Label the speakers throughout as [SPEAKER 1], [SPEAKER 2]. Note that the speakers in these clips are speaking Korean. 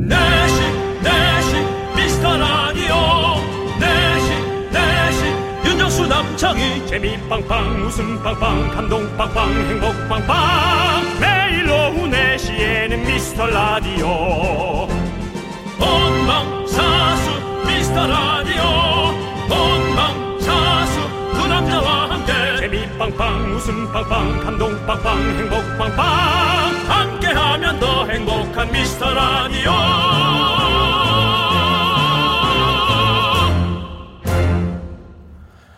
[SPEAKER 1] 내시 내시 미스터 라디오. 내시 내시 윤정수 남창희. 재미 빵빵 웃음 빵빵 감동 빵빵 행복 빵빵. 매일 오후 내시에는 미스터 라디오. 본방사수 미스터 라디오. 본방사수 그 남자와 함께. 재미 빵빵 웃음 빵빵 감동 빵빵 행복 빵빵 함께하면 더 행복한 미스터 라디오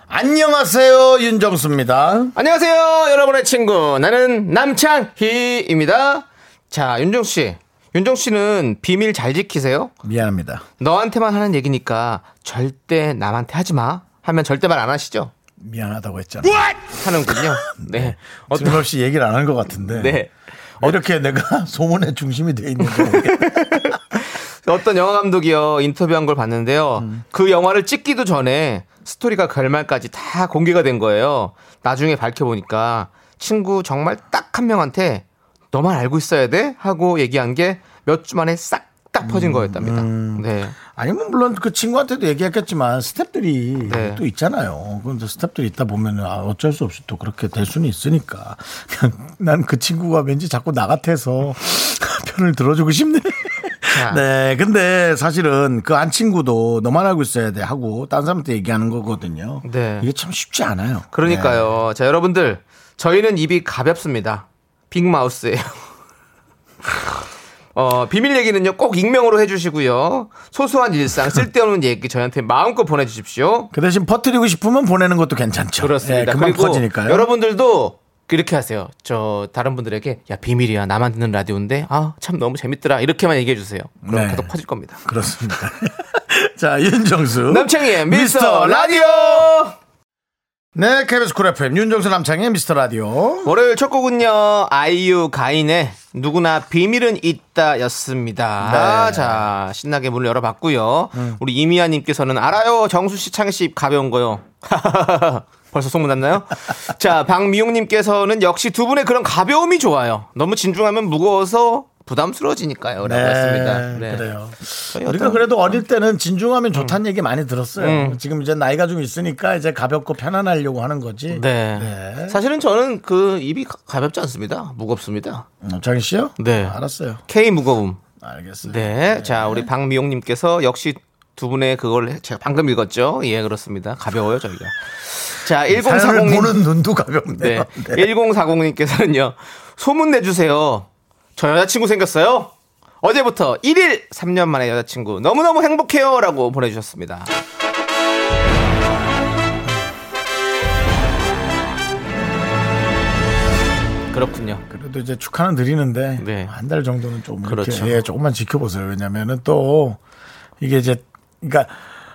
[SPEAKER 2] 안녕하세요 윤정수입니다.
[SPEAKER 3] 안녕하세요, 여러분의 친구. 나는 남창희입니다. 자, 윤정 씨. 윤정 씨는 비밀 잘 지키세요?
[SPEAKER 2] 미안합니다.
[SPEAKER 3] 너한테만 하는 얘기니까 절대 남한테 하지 마. 하면 절대 말 안 하시죠?
[SPEAKER 2] 미안하다고 했잖아.
[SPEAKER 3] 하는군요. 네. 어떤,
[SPEAKER 2] 틀림없이 얘기를 안 한 것 같은데.
[SPEAKER 3] 네.
[SPEAKER 2] 왜 이렇게 내가 소문의 중심이 돼 있는지.
[SPEAKER 3] 어떤 영화 감독이요. 인터뷰한 걸 봤는데요. 그 영화를 찍기도 전에 스토리가 결말까지 다 공개가 된 거예요. 나중에 밝혀보니까 친구 정말 딱 한 명한테 너만 알고 있어야 돼? 하고 얘기한 게 몇 주 만에 싹다 퍼진 거였답니다. 네.
[SPEAKER 2] 아니면 물론 그 친구한테도 얘기했겠지만 스탭들이
[SPEAKER 3] 네.
[SPEAKER 2] 또 있잖아요. 그럼 스탭들이 있다 보면 아, 어쩔 수 없이 또 그렇게 될 수는 있으니까. 난 그 친구가 왠지 자꾸 나 같아서 편을 들어주고 싶네.
[SPEAKER 3] 자.
[SPEAKER 2] 네, 근데 사실은 그 안 친구도 너만 알고 있어야 돼 하고 딴 사람한테 얘기하는 거거든요.
[SPEAKER 3] 네.
[SPEAKER 2] 이게 참 쉽지 않아요.
[SPEAKER 3] 그러니까요. 자, 여러분들. 저희는 입이 가볍습니다. 빅마우스예요. 어, 비밀 얘기는요, 꼭 익명으로 해주시고요. 소소한 일상, 쓸데없는 얘기 저희한테 마음껏 보내주십시오.
[SPEAKER 2] 그 대신 퍼뜨리고 싶으면 보내는 것도 괜찮죠.
[SPEAKER 3] 그렇습니다.
[SPEAKER 2] 네, 금방
[SPEAKER 3] 그리고
[SPEAKER 2] 퍼지니까요.
[SPEAKER 3] 여러분들도 이렇게 하세요. 저 다른 분들에게 야 비밀이야 나만 듣는 라디오인데 아 참 너무 재밌더라 이렇게만 얘기해 주세요. 그럼
[SPEAKER 2] 네.
[SPEAKER 3] 계속 퍼질 겁니다.
[SPEAKER 2] 그렇습니다. 자, 윤정수.
[SPEAKER 3] 남창희의 미스터 라디오
[SPEAKER 2] 네, KBS 쿨 FM 윤정수 남창희의 미스터 라디오.
[SPEAKER 3] 월요일 첫 곡은요 아이유 가인의 누구나 비밀은 있다였습니다.
[SPEAKER 2] 네.
[SPEAKER 3] 자 신나게 문을 열어봤고요. 우리 이미아님께서는 알아요 정수 씨 창희 씨 가벼운 거요. 벌써 소문났나요? 자 박미용님께서는 역시 두 분의 그런 가벼움이 좋아요. 너무 진중하면 무거워서 부담스러워지니까요. 라고 했습니다. 네.
[SPEAKER 2] 그래요.
[SPEAKER 3] 저희
[SPEAKER 2] 우리가 그래도 어릴 때는 진중하면 좋다는 얘기 많이 들었어요.
[SPEAKER 3] 음.
[SPEAKER 2] 지금 이제 나이가 좀 있으니까 이제 가볍고 편안하려고 하는 거지.
[SPEAKER 3] 네.
[SPEAKER 2] 네.
[SPEAKER 3] 사실은 저는 그 입이 가- 가볍지 않습니다. 무겁습니다.
[SPEAKER 2] 음, 장희 씨요?
[SPEAKER 3] 네.
[SPEAKER 2] 알았어요.
[SPEAKER 3] K 무거움.
[SPEAKER 2] 알겠어요.
[SPEAKER 3] 네. 자, 우리 박미용님께서 역시 두 분의 그걸 제가 방금 읽었죠? 예, 그렇습니다. 가벼워요, 저희가. 자,
[SPEAKER 2] 사연을
[SPEAKER 3] 1040님.
[SPEAKER 2] 보는 눈도 가볍네요.
[SPEAKER 3] 네. 1040님께서는요, 소문 내주세요. 저 여자친구 생겼어요. 어제부터 1일 3년 만에 여자친구 너무너무 행복해요. 라고 보내주셨습니다. 그렇군요.
[SPEAKER 2] 그래도 이제 축하는 드리는데
[SPEAKER 3] 네.
[SPEAKER 2] 한 달 정도는 좀 이렇게
[SPEAKER 3] 그렇죠.
[SPEAKER 2] 예, 조금만 지켜보세요. 왜냐면은 또 이게 이제 그러니까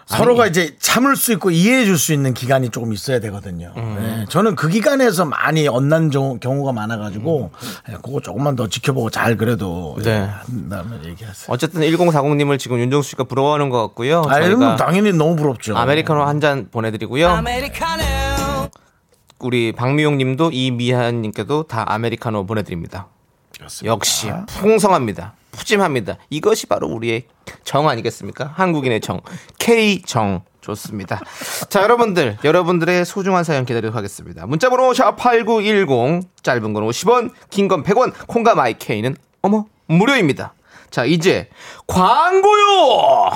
[SPEAKER 2] 서로가 이제 참을 수 있고 이해해 줄 수 있는 기간이 조금 있어야 되거든요.
[SPEAKER 3] 음.
[SPEAKER 2] 네, 저는 그 기간에서 많이 엇난 정- 경우가 많아가지고 예, 그거 조금만 더 지켜보고 잘 그래도
[SPEAKER 3] 음. 네.
[SPEAKER 2] 예, 한다면 얘기하세요.
[SPEAKER 3] 어쨌든 1040님을 지금 윤정수 씨가 부러워하는 것 같고요.
[SPEAKER 2] 아,
[SPEAKER 3] 저희가
[SPEAKER 2] 당연히 너무 부럽죠.
[SPEAKER 3] 아메리카노 한 잔 보내드리고요. 우리 박미용 님도 이미한 님께도 다 아메리카노 보내드립니다.
[SPEAKER 2] 그렇습니다.
[SPEAKER 3] 역시 풍성합니다. 푸짐합니다. 이것이 바로 우리의 정 아니겠습니까? 한국인의 정. K정. 좋습니다. 자, 여러분들, 여러분들의 소중한 사연 기다리도록 하겠습니다. 문자번호 샵8910, 짧은 건 50원, 긴 건 100원, 콩과 마이케이는, 어머, 무료입니다. 자, 이제, 광고요!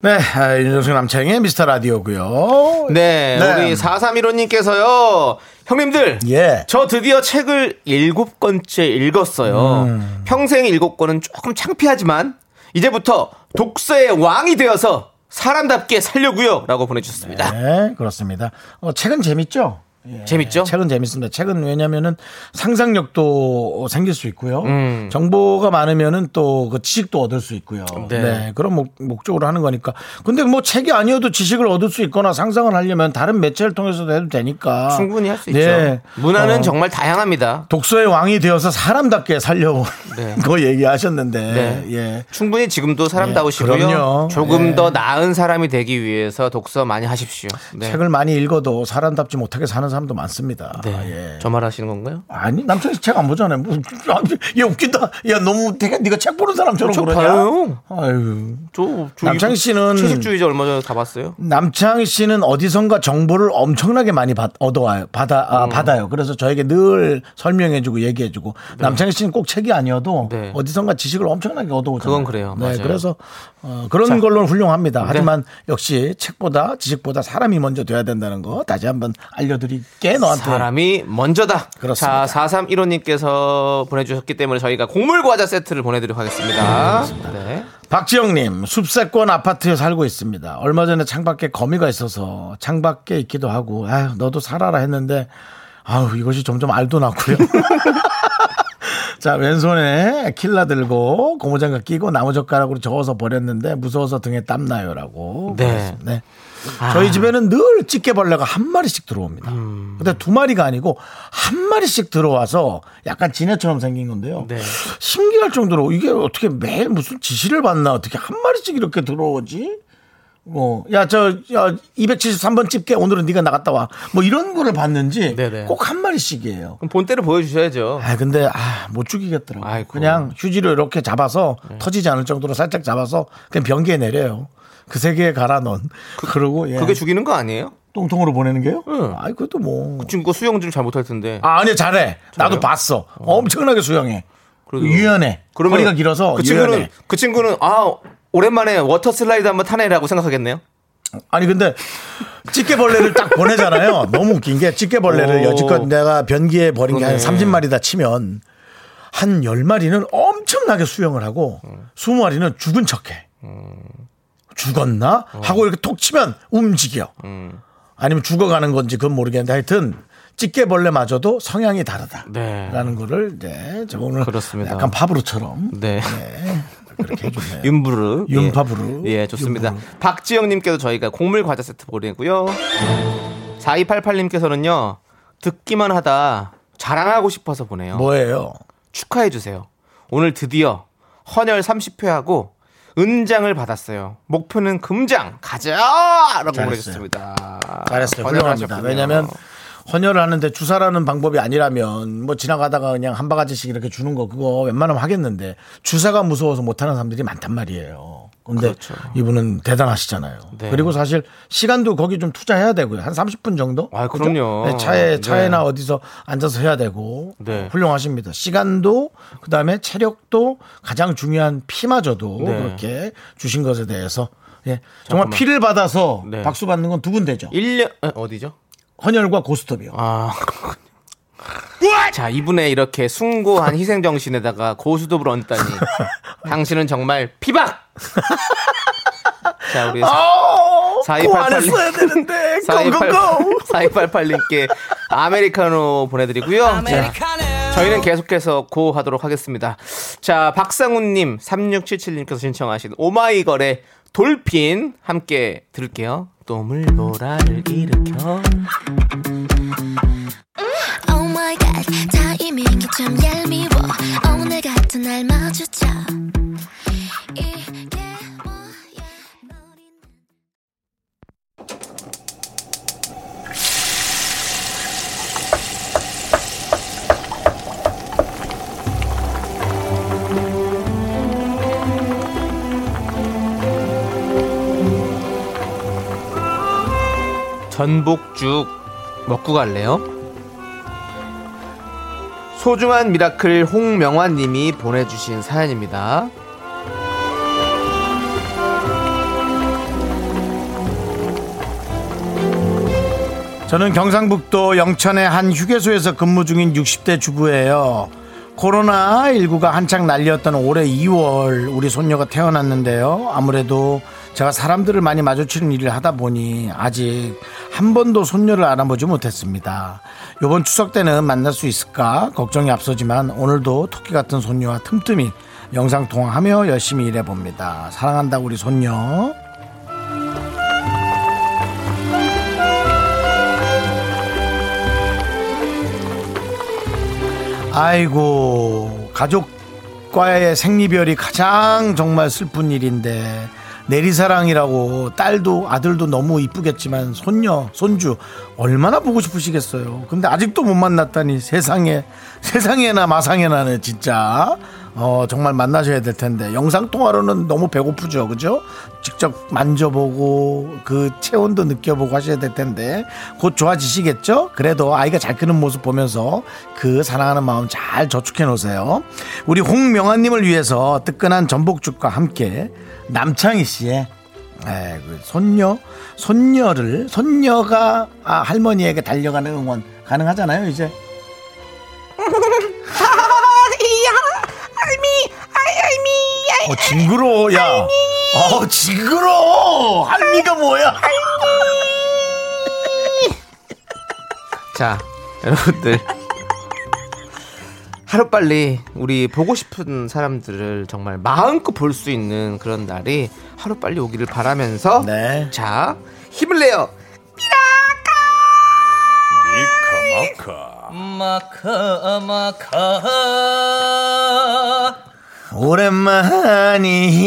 [SPEAKER 2] 네, 아, 윤정수 남창의 미스터 라디오고요.
[SPEAKER 3] 네,
[SPEAKER 2] 네.
[SPEAKER 3] 우리 4315님께서요, 형님들,
[SPEAKER 2] 예.
[SPEAKER 3] 저 드디어 책을 일곱 권째 읽었어요.
[SPEAKER 2] 음.
[SPEAKER 3] 평생 일곱 권은 조금 창피하지만 이제부터 독서의 왕이 되어서 사람답게 살려고요. 라고 보내주셨습니다.
[SPEAKER 2] 네, 그렇습니다. 어, 책은 재밌죠? 예,
[SPEAKER 3] 재밌죠?
[SPEAKER 2] 책은 재밌습니다. 책은 왜냐면은 상상력도 생길 수 있고요.
[SPEAKER 3] 음.
[SPEAKER 2] 정보가 많으면은 또 그 지식도 얻을 수 있고요.
[SPEAKER 3] 네.
[SPEAKER 2] 네. 그런 목, 목적으로 하는 거니까. 근데 뭐 책이 아니어도 지식을 얻을 수 있거나 상상을 하려면 다른 매체를 통해서도 해도 되니까.
[SPEAKER 3] 충분히 할수
[SPEAKER 2] 네.
[SPEAKER 3] 있죠. 문화는
[SPEAKER 2] 어,
[SPEAKER 3] 정말 다양합니다.
[SPEAKER 2] 독서의 왕이 되어서 사람답게 살려고
[SPEAKER 3] 네.
[SPEAKER 2] 거 얘기하셨는데.
[SPEAKER 3] 네.
[SPEAKER 2] 예.
[SPEAKER 3] 충분히 지금도 사람다우시고요.
[SPEAKER 2] 예.
[SPEAKER 3] 조금
[SPEAKER 2] 예.
[SPEAKER 3] 더 나은 사람이 되기 위해서 독서 많이 하십시오. 네.
[SPEAKER 2] 책을 많이 읽어도 사람답지 못하게 사는 하는 사람도 많습니다.
[SPEAKER 3] 네.
[SPEAKER 2] 예.
[SPEAKER 3] 저 말하시는 건가요?
[SPEAKER 2] 아니 남창희 씨 책 안 보잖아요. 무슨 아, 얘 웃긴다. 야 너무 되게 네가 책 보는 사람처럼
[SPEAKER 3] 저
[SPEAKER 2] 그러냐?
[SPEAKER 3] 봐요.
[SPEAKER 2] 아유.
[SPEAKER 3] 저, 저
[SPEAKER 2] 남창희 씨는-
[SPEAKER 3] 채식주의자 얼마 전에 다 봤어요.
[SPEAKER 2] 남창희 씨는 어디선가 정보를 엄청나게 많이 받, 얻어와요. 받아, 아,
[SPEAKER 3] 음.
[SPEAKER 2] 받아요. 그래서 저에게 늘 설명해주고 얘기해주고. 남창희 씨는 꼭 책이 아니어도
[SPEAKER 3] 네.
[SPEAKER 2] 어디선가 지식을 엄청나게 얻어오잖아요.
[SPEAKER 3] 그건 그래요.
[SPEAKER 2] 네,
[SPEAKER 3] 맞아요.
[SPEAKER 2] 그래서 어, 그런 걸로는 훌륭합니다.
[SPEAKER 3] 네.
[SPEAKER 2] 하지만 역시 책보다 지식보다 사람이 먼저 돼야 된다는 거 다시 한번 알려드릴게 너한테.
[SPEAKER 3] 사람이 먼저다.
[SPEAKER 2] 그렇습니다.
[SPEAKER 3] 자, 4315님께서 보내주셨기 때문에 저희가 곡물 과자 세트를 보내드리도록 하겠습니다. 네.
[SPEAKER 2] 박지영님, 숲세권 아파트에 살고 있습니다. 얼마 전에 창밖에 거미가 있어서 창밖에 있기도 하고, 아유, 너도 살아라 했는데, 아우, 이것이 점점 알도 낳고요. 자, 왼손에 킬라 들고 고무장갑 끼고 나무젓가락으로 저어서 버렸는데 무서워서 등에 땀 나요라고.
[SPEAKER 3] 네.
[SPEAKER 2] 네. 저희 집에는 늘 찌개벌레가 한 마리씩 들어옵니다.
[SPEAKER 3] 음.
[SPEAKER 2] 근데 두 마리가 아니고 한 마리씩 들어와서 약간 지네처럼 생긴 건데요.
[SPEAKER 3] 네.
[SPEAKER 2] 신기할 정도로 이게 어떻게 매일 무슨 지시를 받나 어떻게 한 마리씩 이렇게 들어오지? 뭐, 야, 저, 야, 273번 집게 오늘은 네가 나갔다 와. 뭐 이런 거를 봤는지
[SPEAKER 3] 네네.
[SPEAKER 2] 꼭 한 마리씩이에요.
[SPEAKER 3] 그럼 본때를 보여주셔야죠.
[SPEAKER 2] 아, 근데, 아, 못 죽이겠더라고.
[SPEAKER 3] 아이고.
[SPEAKER 2] 그냥 휴지로 이렇게 잡아서 터지지 않을 정도로 살짝 잡아서 그냥 변기에 내려요. 그 세계에 갈아 넣은. 그, 러고 예.
[SPEAKER 3] 그게 죽이는 거 아니에요?
[SPEAKER 2] 똥통으로 보내는 게요?
[SPEAKER 3] 응.
[SPEAKER 2] 아이, 그것도 뭐.
[SPEAKER 3] 친구가 수영 좀 잘 못할 텐데.
[SPEAKER 2] 아, 아니, 잘해. 나도
[SPEAKER 3] 잘해요?
[SPEAKER 2] 봤어. 엄청나게 수영해.
[SPEAKER 3] 그래도-
[SPEAKER 2] 유연해.
[SPEAKER 3] 그러면
[SPEAKER 2] 허리가 길어서
[SPEAKER 3] 그
[SPEAKER 2] 유연해.
[SPEAKER 3] 친구는 그 친구는 아 오랜만에 워터 슬라이드 한번 타네라고 생각하겠네요.
[SPEAKER 2] 아니 근데 집게벌레를 딱 보내잖아요. 너무 웃긴 게 집게벌레를
[SPEAKER 3] 오.
[SPEAKER 2] 여지껏 내가 변기에 버린 게 한
[SPEAKER 3] 그러네.
[SPEAKER 2] 30마리다 치면 한 10마리는 엄청나게 수영을 하고 20마리는 죽은 척해. 죽었나? 하고 이렇게 톡 치면 움직여. 아니면 죽어가는 건지 그건 모르겠는데 하여튼 찌개벌레마저도 성향이 다르다라는
[SPEAKER 3] 네.
[SPEAKER 2] 거를 이제 저 오늘
[SPEAKER 3] 그렇습니다.
[SPEAKER 2] 약간 파브로처럼
[SPEAKER 3] 네.
[SPEAKER 2] 그렇게 해주네요.
[SPEAKER 3] 윤부르.
[SPEAKER 2] 윤파부르.
[SPEAKER 3] 예, 예, 좋습니다.
[SPEAKER 2] 윤부르.
[SPEAKER 3] 박지영님께도 저희가 곡물 과자 세트 보내고요. 4288님께서는요, 듣기만 하다 자랑하고 싶어서 보내요.
[SPEAKER 2] 뭐예요?
[SPEAKER 3] 축하해주세요. 오늘 드디어 헌혈 30회하고 은장을 받았어요. 목표는 금장 가자! 라고
[SPEAKER 2] 잘했어요.
[SPEAKER 3] 보내주셨습니다.
[SPEAKER 2] 잘했어요. 훌륭합니다.
[SPEAKER 3] 하셨군요.
[SPEAKER 2] 왜냐하면 헌혈을 하는데 주사라는 방법이 아니라면 뭐 지나가다가 그냥 한 바가지씩 이렇게 주는 거 그거 웬만하면 하겠는데 주사가 무서워서 못하는 사람들이 많단 말이에요. 근데
[SPEAKER 3] 그렇죠.
[SPEAKER 2] 이분은 대단하시잖아요.
[SPEAKER 3] 네.
[SPEAKER 2] 그리고 사실 시간도 거기 좀 투자해야 되고요. 한 30분 정도?
[SPEAKER 3] 아? 그럼요.
[SPEAKER 2] 네, 차에
[SPEAKER 3] 네.
[SPEAKER 2] 차에나 어디서 앉아서 해야 되고
[SPEAKER 3] 네.
[SPEAKER 2] 훌륭하십니다. 시간도 그 다음에 체력도 가장 중요한 피마저도
[SPEAKER 3] 네.
[SPEAKER 2] 그렇게 주신 것에 대해서 예. 정말
[SPEAKER 3] 잠깐만.
[SPEAKER 2] 피를 받아서
[SPEAKER 3] 네.
[SPEAKER 2] 박수 받는 건 두 군데죠.
[SPEAKER 3] 1년, 에, 어디죠?
[SPEAKER 2] 헌혈과 고스톱이요.
[SPEAKER 3] 아. 자, 이분의 이렇게 숭고한 희생 정신에다가 고수톱을 얹다니. 당신은 정말 피박! 자, 우리
[SPEAKER 2] 어,
[SPEAKER 3] 4288
[SPEAKER 2] 그거 안 했어야 되는데. 고고고.
[SPEAKER 3] 4288님께 아메리카노 보내드리고요. 자, 저희는 계속해서 고 하도록 하겠습니다. 자, 박상훈님, 3677님께서 신청하신 오마이걸의 돌핀 함께 들을게요. 또 물보라를 일으켜. 전복죽 먹고 갈래요? 소중한 미라클 홍명환 님이 보내주신 사연입니다.
[SPEAKER 2] 저는 경상북도 영천의 한 휴게소에서 근무 중인 60대 주부예요. 코로나19가 한창 난리였던 올해 2월 우리 손녀가 태어났는데요. 아무래도 제가 사람들을 많이 마주치는 일을 하다 보니 아직 한 번도 손녀를 알아보지 못했습니다. 이번 추석 때는 만날 수 있을까 걱정이 앞서지만 오늘도 토끼 같은 손녀와 틈틈이 영상 통화하며 열심히 일해 봅니다. 사랑한다 우리 손녀. 아이고 가족과의 생리별이 가장 정말 슬픈 일인데 내리사랑이라고 딸도 아들도 너무 이쁘겠지만 손녀 손주 얼마나 보고 싶으시겠어요. 근데 아직도 못 만났다니 세상에 세상에나 마상에나는 진짜 어 정말 만나셔야 될 텐데 영상 통화로는 너무 배고프죠, 그죠? 직접 만져보고 그 체온도 느껴보고 하셔야 될 텐데 곧 좋아지시겠죠? 그래도 아이가 잘 크는 모습 보면서 그 사랑하는 마음 잘 저축해 놓으세요. 우리 홍명아님을 위해서 뜨끈한 전복죽과 함께 남창희 씨의 에, 그 손녀 손녀를 손녀가 아, 할머니에게 달려가는 응원 가능하잖아요 이제 어 징그러워 야. 어, 징그러워. 할미가 뭐야?
[SPEAKER 3] 자, 여러분들. 하루빨리 우리 보고 싶은 사람들을 정말 마음껏 볼 수 있는 그런 날이 하루빨리 오기를 바라면서
[SPEAKER 2] 네.
[SPEAKER 3] 자, 힘을 내요.
[SPEAKER 1] 미카마카.
[SPEAKER 4] 마카 마카
[SPEAKER 2] 오랜만이네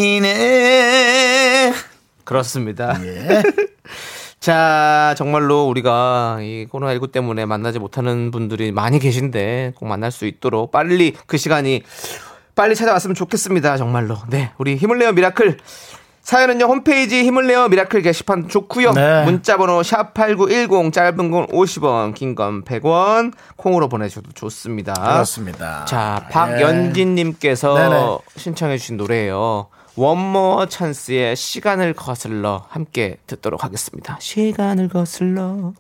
[SPEAKER 3] 그렇습니다.
[SPEAKER 2] 예.
[SPEAKER 3] 자, 정말로 우리가 이 코로나19 때문에 만나지 못하는 분들이 많이 계신데 꼭 만날 수 있도록 빨리 그 시간이 빨리 찾아왔으면 좋겠습니다. 정말로. 네. 우리 힘을 내요 미라클. 사연은요, 홈페이지 힘을 내요 미라클 게시판 좋고요
[SPEAKER 2] 네.
[SPEAKER 3] 문자번호 샵 8910, 짧은 건 50원, 긴 건 100원, 콩으로 보내주셔도 좋습니다.
[SPEAKER 2] 그렇습니다
[SPEAKER 3] 자,
[SPEAKER 2] 예.
[SPEAKER 3] 박연진님께서
[SPEAKER 2] 네네.
[SPEAKER 3] 신청해주신 노래예요. 원모어찬스의 시간을 거슬러 함께 듣도록 하겠습니다. 시간을 거슬러.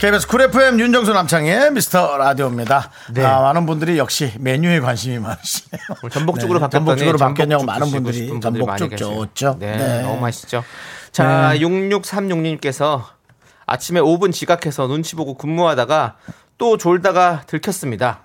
[SPEAKER 2] KBS 쿨 FM 윤정수 남창희의 미스터 라디오입니다.
[SPEAKER 3] 네.
[SPEAKER 2] 아, 많은 분들이 역시 메뉴에 관심이 많으시네요.
[SPEAKER 3] 오늘 전복죽으로
[SPEAKER 2] 네,
[SPEAKER 3] 바뀌었더니
[SPEAKER 2] 전복죽으로 바뀌었냐고 많은 분들이 전복죽. 좋죠.
[SPEAKER 3] 네,
[SPEAKER 2] 네.
[SPEAKER 3] 너무 맛있죠. 자, 6636님께서 아침에 5분 지각해서 눈치 보고 근무하다가 또 졸다가 들켰습니다.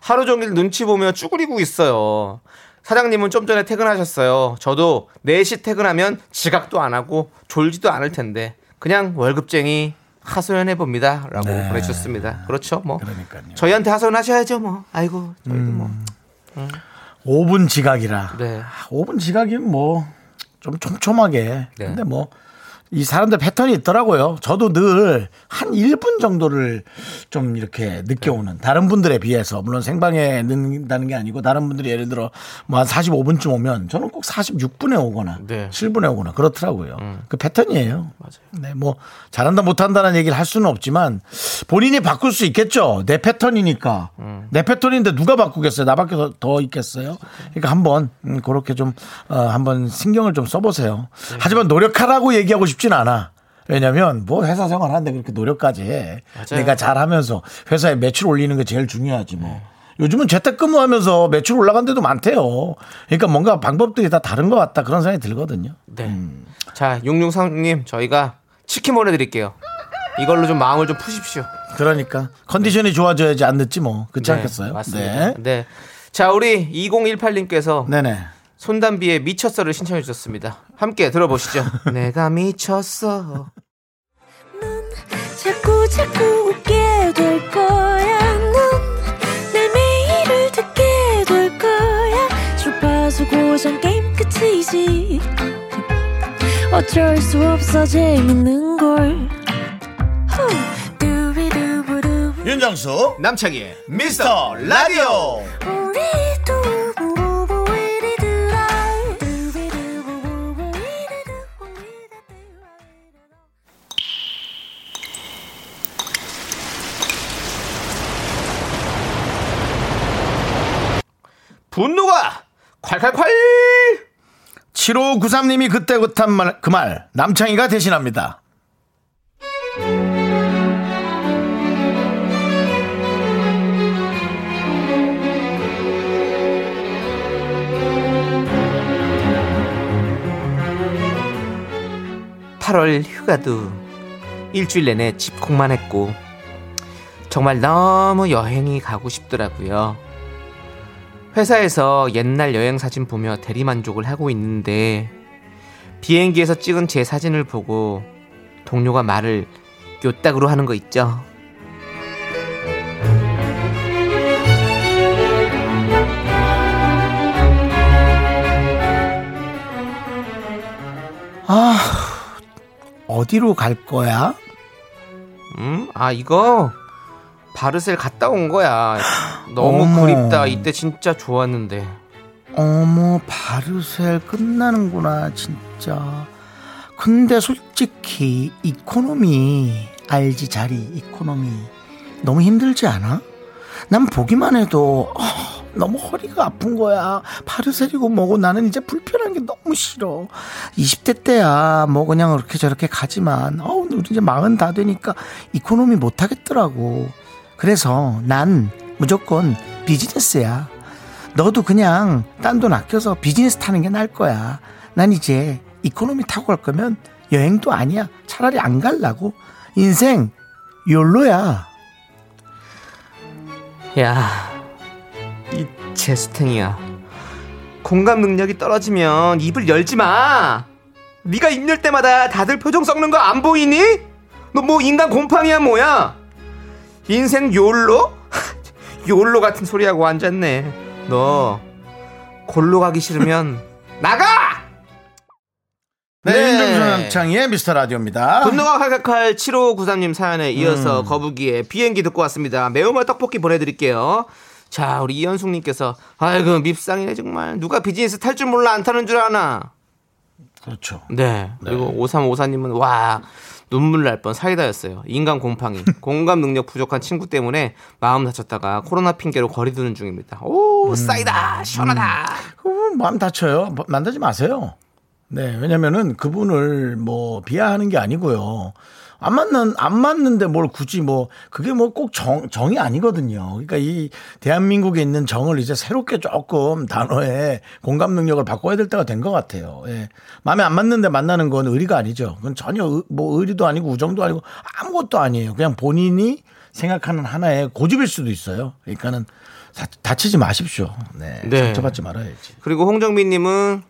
[SPEAKER 3] 하루 종일 눈치 보며 쭈그리고 있어요. 사장님은 좀 전에 퇴근하셨어요. 저도 4시 퇴근하면 지각도 안 하고 졸지도 않을 텐데 그냥 월급쟁이 하소연해 봅니다. 라고
[SPEAKER 2] 네.
[SPEAKER 3] 보내주셨습니다. 그렇죠. 뭐
[SPEAKER 2] 그러니까요.
[SPEAKER 3] 저희한테 하소연하셔야죠. 뭐 아이고 저희도 뭐
[SPEAKER 2] 5분 지각이라.
[SPEAKER 3] 네.
[SPEAKER 2] 5분 지각이면 뭐 좀 촘촘하게.
[SPEAKER 3] 네.
[SPEAKER 2] 근데 뭐 이 사람들 패턴이 있더라고요. 저도 늘 한 1분 정도를 좀 이렇게 늦게
[SPEAKER 3] 네.
[SPEAKER 2] 오는 다른 분들에 비해서 물론 생방에 늦는다는 게 아니고 다른 분들이 예를 들어 뭐 한 45분쯤 오면 저는 꼭 46분에 오거나
[SPEAKER 3] 네. 음.
[SPEAKER 2] 7분에 오거나 그렇더라고요. 그 패턴이에요.
[SPEAKER 3] 맞아요.
[SPEAKER 2] 네, 뭐 잘한다 못한다는 얘기를 할 수는 없지만 본인이 바꿀 수 있겠죠. 내 패턴이니까.
[SPEAKER 3] 음.
[SPEAKER 2] 내 패턴인데 누가 바꾸겠어요? 나밖에 더, 더 있겠어요? 그러니까 한번 음, 그렇게 좀 어, 한번 신경을 좀 써보세요.
[SPEAKER 3] 네.
[SPEAKER 2] 하지만 노력하라고 얘기하고 싶진 않아. 왜냐면 뭐 회사 생활 하는데 그렇게 노력까지 해.
[SPEAKER 3] 맞아요.
[SPEAKER 2] 내가 잘하면서 회사에 매출 올리는 게 제일 중요하지 뭐.
[SPEAKER 3] 네.
[SPEAKER 2] 요즘은 재택근무하면서 매출 올라간 데도 많대요. 그러니까 뭔가 방법들이 다 다른 것 같다 그런 생각이 들거든요.
[SPEAKER 3] 네. 자, 6636님, 저희가 치킨 보내드릴게요. 이걸로 좀 마음을 좀 푸십시오.
[SPEAKER 2] 그러니까 컨디션이 좋아져야지 안 늦지 뭐 그렇지
[SPEAKER 3] 네,
[SPEAKER 2] 않겠어요?
[SPEAKER 3] 맞습니다. 네. 자, 우리 2018님께서
[SPEAKER 2] 네. 네네.
[SPEAKER 3] 손담비의 미쳤어를 신청해 주셨습니다. 함께 들어보시죠. 내가 미쳤어.
[SPEAKER 5] 자꾸 자꾸 웃게 될 거야. 넌내 매일을 듣게 될 거야. 주파수 고정 게임 끝이지. 어쩔 수 없어 재밌는 걸. 후.
[SPEAKER 2] 윤정수
[SPEAKER 3] 남창희의
[SPEAKER 2] 미스터 라디오
[SPEAKER 3] 콸콸콸!
[SPEAKER 2] 7593님이 그때 그한 말, 그 말 남창희가 대신합니다.
[SPEAKER 3] 팔월 휴가도 일주일 내내 집콕만 했고 정말 너무 여행이 가고 싶더라고요. 회사에서 옛날 여행 사진 보며 대리만족을 하고 있는데 비행기에서 찍은 제 사진을 보고 동료가 말을 요딱으로 하는 거 있죠.
[SPEAKER 2] 어디로 갈 거야?
[SPEAKER 3] 음? 아 이거 바르셀 갔다 온 거야. 너무
[SPEAKER 2] 어머.
[SPEAKER 3] 그립다. 이때 진짜 좋았는데.
[SPEAKER 2] 어머, 바르셀 끝나는구나, 진짜. 근데 솔직히, 이코노미, 알지, 자리, 이코노미. 너무 힘들지 않아? 난 보기만 해도, 어, 너무 허리가 아픈 거야. 바르셀이고 뭐고 나는 이제 불편한 게 너무 싫어. 20대 때야, 뭐 그냥 이렇게 저렇게 가지만, 어, 우리 이제 마흔 다 되니까 이코노미 못 하겠더라고. 그래서 난 무조건 비즈니스야. 너도 그냥 딴 돈 아껴서 비즈니스 타는 게 나을 거야. 난 이제 이코노미 타고 갈 거면 여행도 아니야. 차라리 안 갈라고. 인생 욜로야.
[SPEAKER 3] 야, 이 제스탱이야. 공감 능력이 떨어지면 입을 열지 마. 네가 입 열 때마다 다들 표정 썩는 거 안 보이니? 너 뭐 인간 곰팡이야 뭐야? 인생 욜로? 욜로 같은 소리하고 앉았네. 너 골로 가기 싫으면 나가!
[SPEAKER 2] 네,
[SPEAKER 3] 네.
[SPEAKER 2] 윤정수 남창희의 미스터 라디오입니다.
[SPEAKER 3] 분노가 칼칼칼 7593님 사연에 이어서 거북이의 비행기 듣고 왔습니다. 매운맛 떡볶이 보내드릴게요. 자, 우리 이현숙님께서 아이고 밉상이네 정말 누가 비즈니스 탈 줄 몰라 안 타는 줄 아나.
[SPEAKER 2] 그렇죠.
[SPEAKER 3] 네. 그리고 5354님은 와 눈물 날 뻔 사이다였어요. 인간 곰팡이, 공감 능력 부족한 친구 때문에 마음 다쳤다가 코로나 핑계로 거리 두는 중입니다. 오 사이다 시원하다.
[SPEAKER 2] 그 마음 다쳐요. 뭐, 만나지 마세요. 네, 왜냐면은 그분을 뭐 비하하는 게 아니고요. 안 맞는 안 맞는데 뭘 굳이 뭐 그게 뭐 꼭 정 정이 아니거든요. 그러니까 이 대한민국에 있는 정을 이제 새롭게 조금 단어에 공감 능력을 바꿔야 될 때가 된 것 같아요. 예. 마음에 안 맞는데 만나는 건 의리가 아니죠. 그건 전혀 의- 뭐 의리도 아니고 우정도 아니고 아무것도 아니에요. 그냥 본인이 생각하는 하나의 고집일 수도 있어요. 그러니까는 다, 다치지 마십시오. 네.
[SPEAKER 3] 네.
[SPEAKER 2] 상처받지 말아야지.
[SPEAKER 3] 그리고 홍정민님은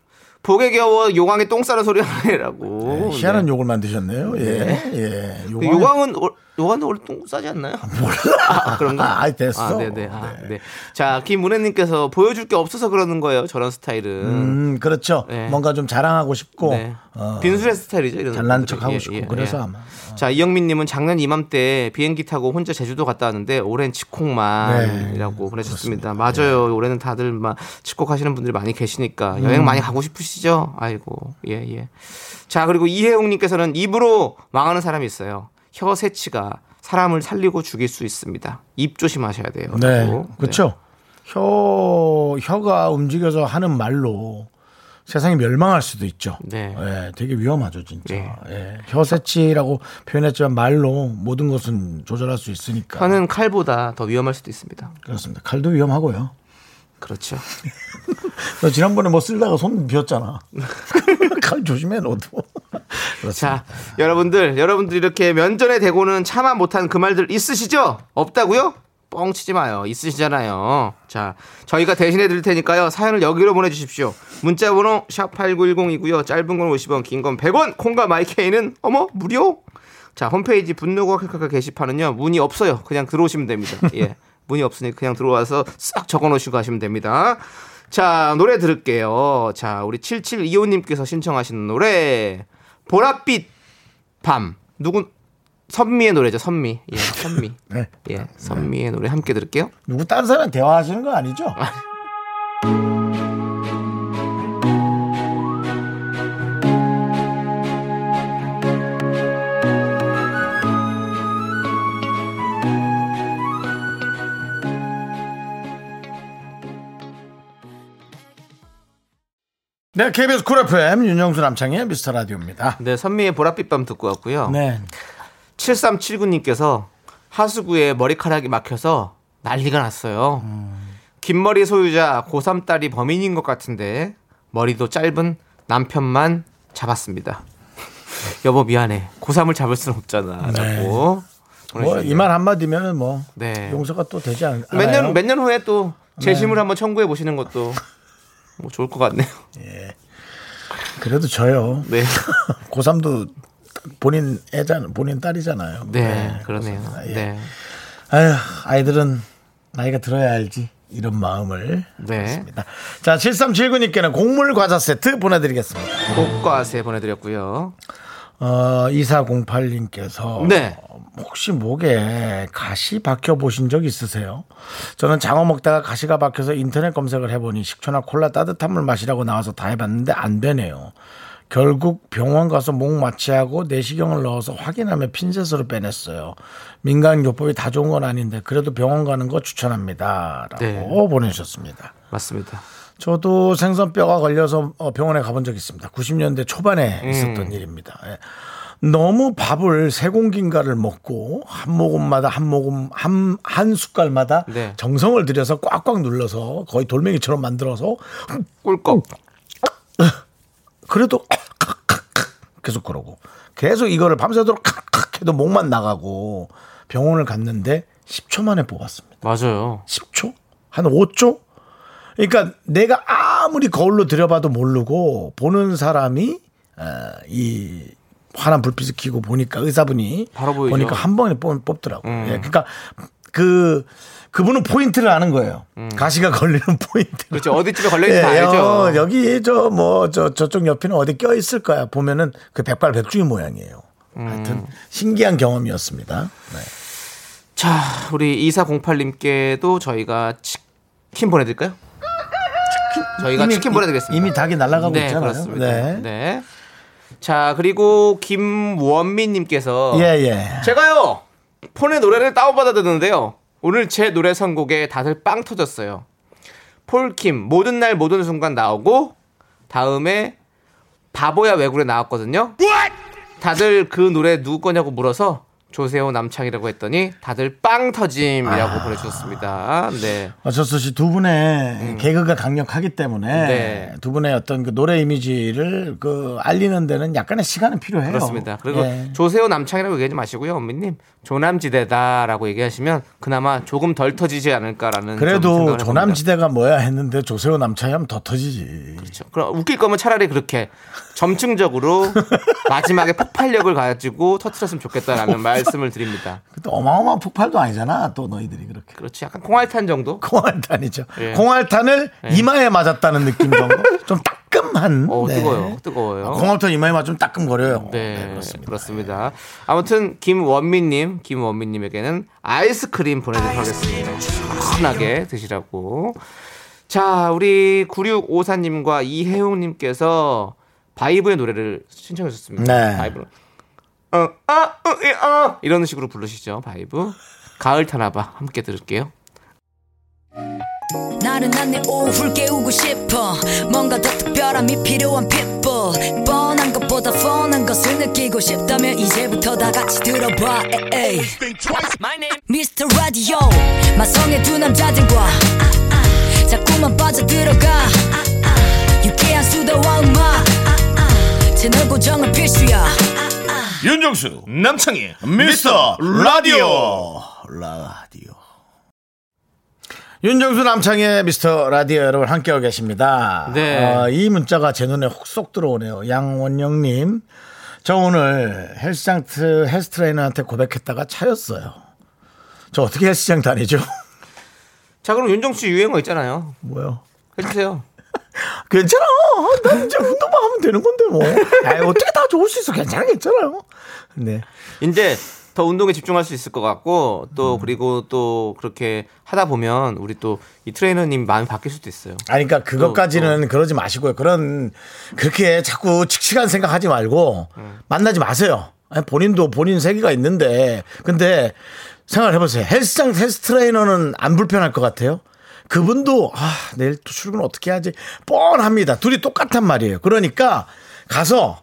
[SPEAKER 3] 복에 겨워 요강에 똥 싸는 소리 하네라고.
[SPEAKER 2] 네, 희한한 욕을 만드셨네요. 예. 예.
[SPEAKER 3] 그
[SPEAKER 2] 요강에-
[SPEAKER 3] 요강은 월- 요강도 원래 똥 싸지 않나요? 몰라. 그런가?
[SPEAKER 2] 아, 됐어.
[SPEAKER 3] 아, 네네. 아, 네. 자, 김문혜님께서 보여줄 게 없어서 그러는 거예요. 저런 스타일은.
[SPEAKER 2] 음, 그렇죠.
[SPEAKER 3] 네.
[SPEAKER 2] 뭔가 좀 자랑하고 싶고
[SPEAKER 3] 네.
[SPEAKER 2] 어,
[SPEAKER 3] 빈수레 스타일이죠. 이런
[SPEAKER 2] 잘난
[SPEAKER 3] 분들이.
[SPEAKER 2] 척하고
[SPEAKER 3] 예,
[SPEAKER 2] 싶고
[SPEAKER 3] 예,
[SPEAKER 2] 그래서
[SPEAKER 3] 예.
[SPEAKER 2] 아마
[SPEAKER 3] 자, 이영민님은 작년 이맘때 비행기 타고 혼자 제주도 갔다 왔는데 올해는 직콕만이라고
[SPEAKER 2] 네,
[SPEAKER 3] 보내셨습니다. 맞아요. 올해는 다들 막 직콕하시는 분들이 많이 계시니까 여행 많이 가고 싶으시죠? 아이고, 예, 예. 자, 그리고 이혜웅님께서는 입으로 망하는 사람이 있어요. 혀 세치가 사람을 살리고 죽일 수 있습니다. 입 조심하셔야 돼요.
[SPEAKER 2] 네.
[SPEAKER 3] 라고.
[SPEAKER 2] 그렇죠. 혀 혀가 움직여서 하는 말로 세상이 멸망할 수도 있죠.
[SPEAKER 3] 네.
[SPEAKER 2] 예, 되게 위험하죠, 진짜.
[SPEAKER 3] 네.
[SPEAKER 2] 예, 혀세치라고 표현했지만 말로 모든 것은 조절할 수 있으니까.
[SPEAKER 3] 혀는 칼보다 더 위험할 수도 있습니다.
[SPEAKER 2] 그렇습니다. 칼도 위험하고요.
[SPEAKER 3] 그렇죠.
[SPEAKER 2] 너 지난번에 뭐 쓸다가 손 비었잖아. 칼 조심해 너도.
[SPEAKER 3] 자, 여러분들, 여러분들 이렇게 면전에 대고는 참아 못한 그 말들 있으시죠? 없다고요? 뻥치지 마요. 있으시잖아요. 자, 저희가 대신해 드릴 테니까요. 사연을 여기로 보내주십시오. 문자번호 샵 8910이고요. 짧은 건 50원, 긴 건 100원. 콩과 마이케이는 어머 무료. 자, 홈페이지 분노가 칼칼칼 게시판은요. 문이 없어요. 그냥 들어오시면 됩니다. 예. 문이 없으니 그냥 들어와서 싹 적어 놓으시고 가시면 됩니다. 자, 노래 들을게요. 자, 우리 7725님께서 신청하시는 노래 보랏빛 밤. 누군 선미의 노래죠. 선미. 예, 선미.
[SPEAKER 2] 네.
[SPEAKER 3] 예, 선미의 노래 함께 들을게요.
[SPEAKER 2] 누구 다른 사람 대화하시는 거 아니죠? 네, KBS 쿨 FM 윤정수 남창희의 미스터 라디오입니다.
[SPEAKER 3] 네, 선미의 보랏빛 밤 듣고 왔고요.
[SPEAKER 2] 네.
[SPEAKER 3] 7379님께서 하수구에 머리카락이 막혀서 난리가 났어요. 긴 머리 소유자 고3 딸이 범인인 것 같은데 머리도 짧은 남편만 잡았습니다. 여보 미안해. 고3을 잡을 순 없잖아.
[SPEAKER 2] 네.
[SPEAKER 3] 라고.
[SPEAKER 2] 뭐 이 말 한마디면 뭐
[SPEAKER 3] 네.
[SPEAKER 2] 용서가 또 되지 않, 않아요?
[SPEAKER 3] 몇년 후에 또 재심을 한번 청구해 보시는 것도 뭐 좋을 것 같네요.
[SPEAKER 2] 그래도 저요.
[SPEAKER 3] 네.
[SPEAKER 2] 고3도 본인 애잖아, 본인 딸이잖아요.
[SPEAKER 3] 네, 그러네요.
[SPEAKER 2] 그렇습니다. 예.
[SPEAKER 3] 네.
[SPEAKER 2] 아유, 아이들은 나이가 들어야 알지. 이런 마음을.
[SPEAKER 3] 네.
[SPEAKER 2] 자, 7379님께는 곡물 과자 세트 보내드리겠습니다.
[SPEAKER 3] 꽃과세 보내드렸고요.
[SPEAKER 2] 어, 2408님께서
[SPEAKER 3] 네.
[SPEAKER 2] 혹시 목에 가시 박혀 보신 적 있으세요? 저는 장어 먹다가 가시가 박혀서 인터넷 검색을 해보니 식초나 콜라 따뜻한 물 마시라고 나와서 다 해봤는데 안 되네요. 결국 병원 가서 목 마취하고 내시경을 넣어서 확인하며 핀셋으로 빼냈어요. 민간 요법이 다 좋은 건 아닌데 그래도 병원 가는 거 추천합니다. 라고
[SPEAKER 3] 네.
[SPEAKER 2] 보내주셨습니다.
[SPEAKER 3] 맞습니다.
[SPEAKER 2] 저도 생선뼈가 걸려서 어, 병원에 가본 적이 있습니다. 90년대 초반에
[SPEAKER 3] 음.
[SPEAKER 2] 있었던 일입니다. 예. 너무 밥을 세 공기인가를 먹고 한 모금마다 한 모금 한, 한 숟갈마다
[SPEAKER 3] 네.
[SPEAKER 2] 정성을 들여서 꽉꽉 눌러서 거의 돌멩이처럼 만들어서
[SPEAKER 3] 꿀꺽.
[SPEAKER 2] 그래도 계속 그러고 계속 이거를 밤새도록 해도 목만 나가고 병원을 갔는데 10초 만에 뽑았습니다.
[SPEAKER 3] 맞아요.
[SPEAKER 2] 10초? 한 5초? 그러니까 내가 아무리 거울로 들여봐도 모르고 보는 사람이 어, 이 환한 불빛을 켜고 보니까 의사분이
[SPEAKER 3] 바로 보이죠.
[SPEAKER 2] 보니까 한 번에 뽑, 뽑더라고.
[SPEAKER 3] 음.
[SPEAKER 2] 요 예, 그러니까 그 그분은 포인트를 아는 거예요. 가시가 걸리는 포인트.
[SPEAKER 3] 음. 그렇죠. 어디쯤에 걸려있는지 다 알죠.
[SPEAKER 2] 어, 여기 저 뭐 저 저쪽 옆에는 어디 껴 있을 거야. 보면은 그 백발백중의 모양이에요.
[SPEAKER 3] 음.
[SPEAKER 2] 하여튼 신기한 경험이었습니다. 네.
[SPEAKER 3] 자, 우리 2408님께도 저희가 치킨 보내드릴까요? 저희가 치킨 보내드리겠습니다.
[SPEAKER 2] 이미 닭이 날아가고
[SPEAKER 3] 네,
[SPEAKER 2] 있잖아요.
[SPEAKER 3] 그렇습니다.
[SPEAKER 2] 네.
[SPEAKER 3] 네. 자, 그리고 김원민 님께서
[SPEAKER 2] 예, 예.
[SPEAKER 3] 제가요 폰에 노래를 다운받아 듣는데요. 오늘 제 노래 선곡에 다들 빵 터졌어요. 폴킴 모든 날 모든 순간 나오고 다음에 바보야 왜구래 나왔거든요. 다들 그 노래 누구 거냐고 물어서 조세호 남창이라고 했더니 다들 빵 터짐이라고 보내주셨습니다. 네.
[SPEAKER 2] 어쩔 씨두 분의 개그가 강력하기 때문에
[SPEAKER 3] 음. 네.
[SPEAKER 2] 두 분의 어떤 그 노래 이미지를 그 알리는 데는 약간의 시간은 필요해요.
[SPEAKER 3] 그렇습니다. 그리고
[SPEAKER 2] 예.
[SPEAKER 3] 조세호 남창이라고 얘기하지 마시고요, 언니님 조남지대다라고 얘기하시면 그나마 조금 덜 터지지 않을까라는 좀
[SPEAKER 2] 그래도. 조남지대가 뭐야 했는데 조세호 남창이 하면 더 터지지.
[SPEAKER 3] 그렇죠. 그럼 웃길 거면 차라리 그렇게 점층적으로 마지막에 폭발력을 가지고 터트렸으면 좋겠다라는 말 씀을 드립니다.
[SPEAKER 2] 또 어마어마한 폭발도 아니잖아. 또 너희들이 그렇게.
[SPEAKER 3] 그렇지. 약간 콩알탄 정도?
[SPEAKER 2] 콩알탄이죠.
[SPEAKER 3] 예.
[SPEAKER 2] 콩알탄을 이마에 맞았다는 느낌 정도. 좀 따끔한.
[SPEAKER 3] 어,
[SPEAKER 2] 네.
[SPEAKER 3] 뜨거워요. 뜨거워요.
[SPEAKER 2] 콩알탄 이마에 맞으면 따끔거려요.
[SPEAKER 3] 네,
[SPEAKER 2] 그렇습니다.
[SPEAKER 3] 그렇습니다. 아무튼 김원민님, 김원민님에게는 아이스크림 보내드리도록 하겠습니다. 시원하게 드시라고. 자, 우리 9654님과 이혜웅님께서 바이브의 노래를 신청해 주셨습니다.
[SPEAKER 2] 네.
[SPEAKER 3] 바이브. 어, 아, 어, 이, 어. 이런 식으로 부르시죠, 바이브. 가을 타나봐. 함께 들을게요.
[SPEAKER 4] 나른한 내 오후를 깨우고 싶어 뭔가 더 특별함이 필요한 people 뻔한 것보다 뻔한 것을 느끼고 싶다면 이제부터 다 같이 들어봐 에이. Mr. Radio 마성의 두 남자들과 자꾸만 빠져들어가 유쾌한 수다와 음악 채널 고정은 필수야
[SPEAKER 2] 윤정수
[SPEAKER 3] 남창희.
[SPEAKER 2] 미스터 라디오 라디오 윤정수 남창희의 미스터 라디오 여러분 함께하고 계십니다.
[SPEAKER 3] 네.
[SPEAKER 2] 어, 이 문자가 제 눈에 훅쏙 들어오네요. 양원영님, 저 오늘 헬스장 트, 헬스 트레이너한테 고백했다가 차였어요. 저 어떻게 헬스장 다니죠?
[SPEAKER 3] 자, 그럼 윤정수 유행어 있잖아요.
[SPEAKER 2] 뭐요?
[SPEAKER 3] 해주세요.
[SPEAKER 2] 괜찮아. 나 이제 운동만 하면 되는 건데 뭐. 아이, 어떻게 다 좋을 수 있어. 괜찮아, 괜찮아요. 네.
[SPEAKER 3] 이제 더 운동에 집중할 수 있을 것 같고
[SPEAKER 2] 음.
[SPEAKER 3] 또 그리고 또 그렇게 하다 보면 우리 또 이 트레이너님 마음이 바뀔 수도 있어요.
[SPEAKER 2] 아니, 그러니까 그것까지는 그러지 마시고요. 그런 그렇게 자꾸 칙칙한 생각하지 말고 만나지 마세요. 아니, 본인도 본인 세계가 있는데 근데 생각을 해보세요. 헬스장 헬스 트레이너는 안 불편할 것 같아요. 그분도 아 내일 또 출근 어떻게 하지 뻔합니다. 둘이 똑같단 말이에요. 그러니까 가서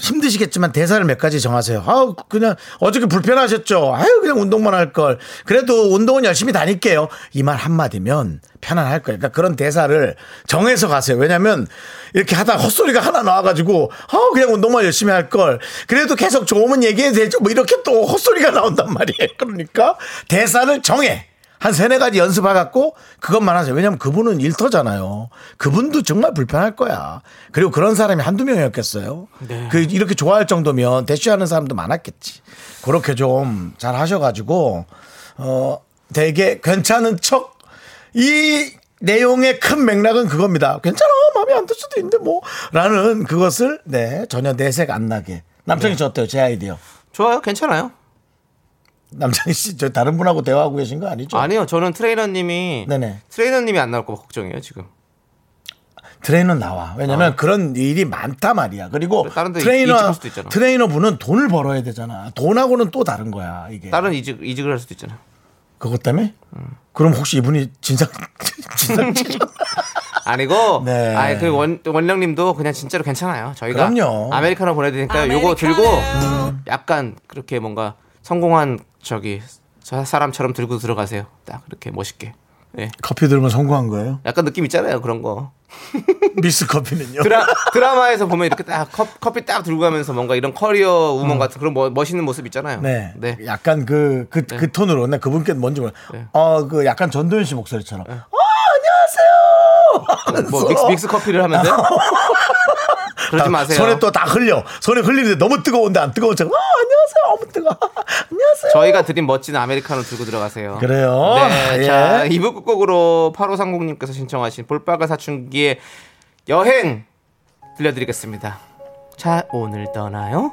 [SPEAKER 2] 힘드시겠지만 대사를 몇 가지 정하세요. 아우 그냥 어저께 불편하셨죠. 아유 그냥 운동만 할 걸. 그래도 운동은 열심히 다닐게요. 이 말 한마디면 편안할 거예요. 그러니까 그런 대사를 정해서 가세요. 왜냐면 이렇게 하다 헛소리가 하나 나와가지고 아우 그냥 운동만 열심히 할 걸. 그래도 계속 좋으면 얘기해도 되죠. 뭐 이렇게 또 헛소리가 나온단 말이에요. 그러니까 대사를 정해. 한 세네 가지 연습해갖고 그것만 하세요. 왜냐면 그분은 일터잖아요. 그분도 정말 불편할 거야. 그리고 그런 사람이 한두 명이었겠어요. 그 이렇게 좋아할 정도면 대쉬하는 사람도 많았겠지. 그렇게 좀 잘 하셔가지고 어 되게 괜찮은 척 이 내용의 큰 맥락은 그겁니다. 괜찮아 마음에 안 들 수도 있는데 뭐라는 그것을 네 전혀 내색 안 나게 남창희 씨 어때요? 제 아이디어.
[SPEAKER 3] 좋아요. 괜찮아요.
[SPEAKER 2] 남창희 씨, 저 다른 분하고 대화하고 계신 거 아니죠?
[SPEAKER 3] 아니요. 저는 트레이너님이
[SPEAKER 2] 네네.
[SPEAKER 3] 트레이너님이 안 나올 거 걱정이에요, 지금.
[SPEAKER 2] 트레이너 나와. 왜냐면 그런 일이 많단 말이야. 그리고
[SPEAKER 3] 다른 데
[SPEAKER 2] 트레이너
[SPEAKER 3] 이직할 수도 있잖아.
[SPEAKER 2] 트레이너 분은 돈을 벌어야 되잖아. 돈하고는 또 다른 거야 이게.
[SPEAKER 3] 다른 이직 이직을 할 수도 있잖아요.
[SPEAKER 2] 그것 때문에? 그럼 혹시 이분이 진상 진상
[SPEAKER 3] 아니고
[SPEAKER 2] 네.
[SPEAKER 3] 아니 그 원, 원영님도 그냥 진짜로 괜찮아요. 저희가
[SPEAKER 2] 그럼요.
[SPEAKER 3] 아메리카노 보내드리니까 요거 들고 약간 그렇게 뭔가 성공한 저기 저 사람처럼 들고 들어가세요. 딱 그렇게 멋있게. 예.
[SPEAKER 2] 커피 들으면 성공한 거예요?
[SPEAKER 3] 약간 느낌 있잖아요. 그런 거.
[SPEAKER 2] 믹스 커피는요?
[SPEAKER 3] 드라, 드라마에서 보면 이렇게 딱 컵, 커피 딱 들고 가면서 뭔가 이런 커리어 우먼 같은 그런 멋, 멋있는 모습 있잖아요.
[SPEAKER 2] 네.
[SPEAKER 3] 네.
[SPEAKER 2] 약간 그, 그, 그 톤으로, 나 그분께 뭔지 몰라.
[SPEAKER 3] 네.
[SPEAKER 2] 어, 그 약간 전도연 씨 목소리처럼. 어, 안녕하세요!
[SPEAKER 3] 뭐 믹스, 믹스 커피를 하면서요? 그러지 마세요.
[SPEAKER 2] 손에 또 다 흘려. 손에 흘리는데 너무 뜨거운데 안 뜨거운 척. 어, 어머, 뜨거 안녕하세요.
[SPEAKER 3] 저희가 드린 멋진 아메리카노 들고 들어가세요.
[SPEAKER 2] 그래요?
[SPEAKER 3] 네.
[SPEAKER 2] 예.
[SPEAKER 3] 자, 2부 끝곡으로 8530님께서 신청하신 볼빨간 사춘기의 여행 들려드리겠습니다. 자, 오늘 떠나요.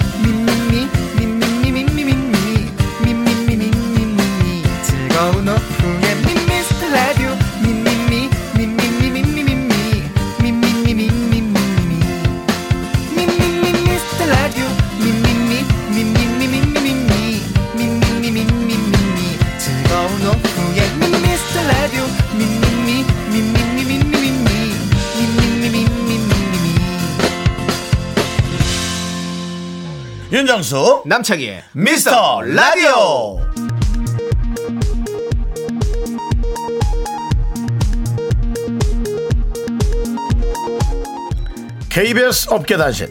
[SPEAKER 2] 윤정수,
[SPEAKER 3] 남창희의
[SPEAKER 2] 미스터 라디오. KBS 업계단신.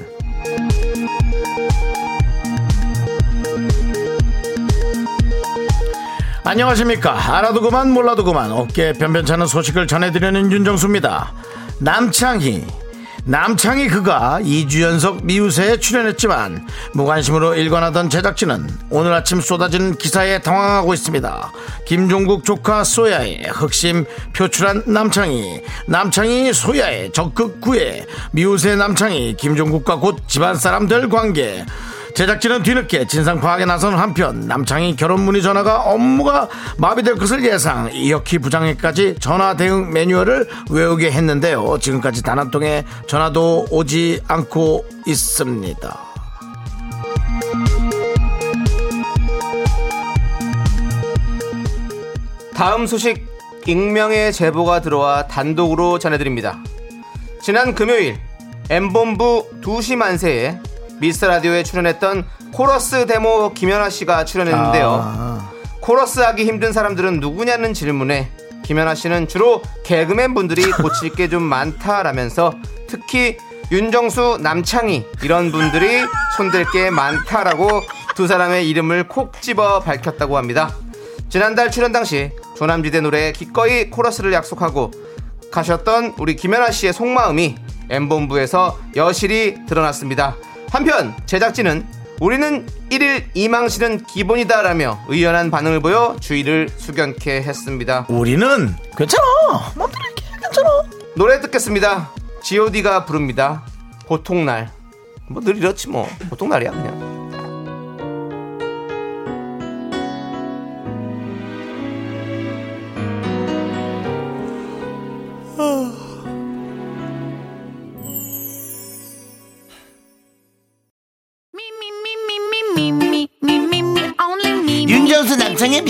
[SPEAKER 2] 안녕하십니까. 알아도 그만 몰라도 그만. 어깨 변변찮은 소식을 전해드리는 윤정수입니다. 남창희 남창희 그가 2주 연속 미우새에 출연했지만 무관심으로 일관하던 제작진은 오늘 아침 쏟아진 기사에 당황하고 있습니다. 김종국 조카 소야의 흑심 표출한 남창희 남창희 소야의 적극 구애 미우새 남창희 김종국과 곧 집안 사람 될 관계 제작진은 뒤늦게 진상 파악에 나선 한편 남창희 결혼 문의 전화가 업무가 마비될 것을 예상 이혁희 부장에까지 전화 대응 매뉴얼을 외우게 했는데요. 지금까지 단 한 통의 전화도 오지 않고 있습니다.
[SPEAKER 3] 다음 소식 익명의 제보가 들어와 단독으로 전해드립니다. 지난 금요일 M본부 2시 만세에 미스터 라디오에 출연했던 코러스 데모 김연아 씨가 출연했는데요.
[SPEAKER 2] 아.
[SPEAKER 3] 코러스 하기 힘든 사람들은 누구냐는 질문에 김연아 씨는 주로 개그맨 분들이 고칠 게 좀 많다라면서 특히 윤정수, 남창희 이런 분들이 손댈 게 많다라고 두 사람의 이름을 콕 집어 밝혔다고 합니다. 지난달 출연 당시 조남지대 노래에 기꺼이 코러스를 약속하고 가셨던 우리 김연아 씨의 속마음이 M본부에서 여실히 드러났습니다. 한편 제작진은 우리는 1일 2망신은 기본이다라며 의연한 반응을 보여 주의를 수견케 했습니다.
[SPEAKER 2] 우리는 괜찮아. 맘대로 할게. 괜찮아.
[SPEAKER 3] 노래 듣겠습니다. G.O.D가 부릅니다. 보통날. 뭐 늘 이렇지 뭐. 보통날이야 그냥.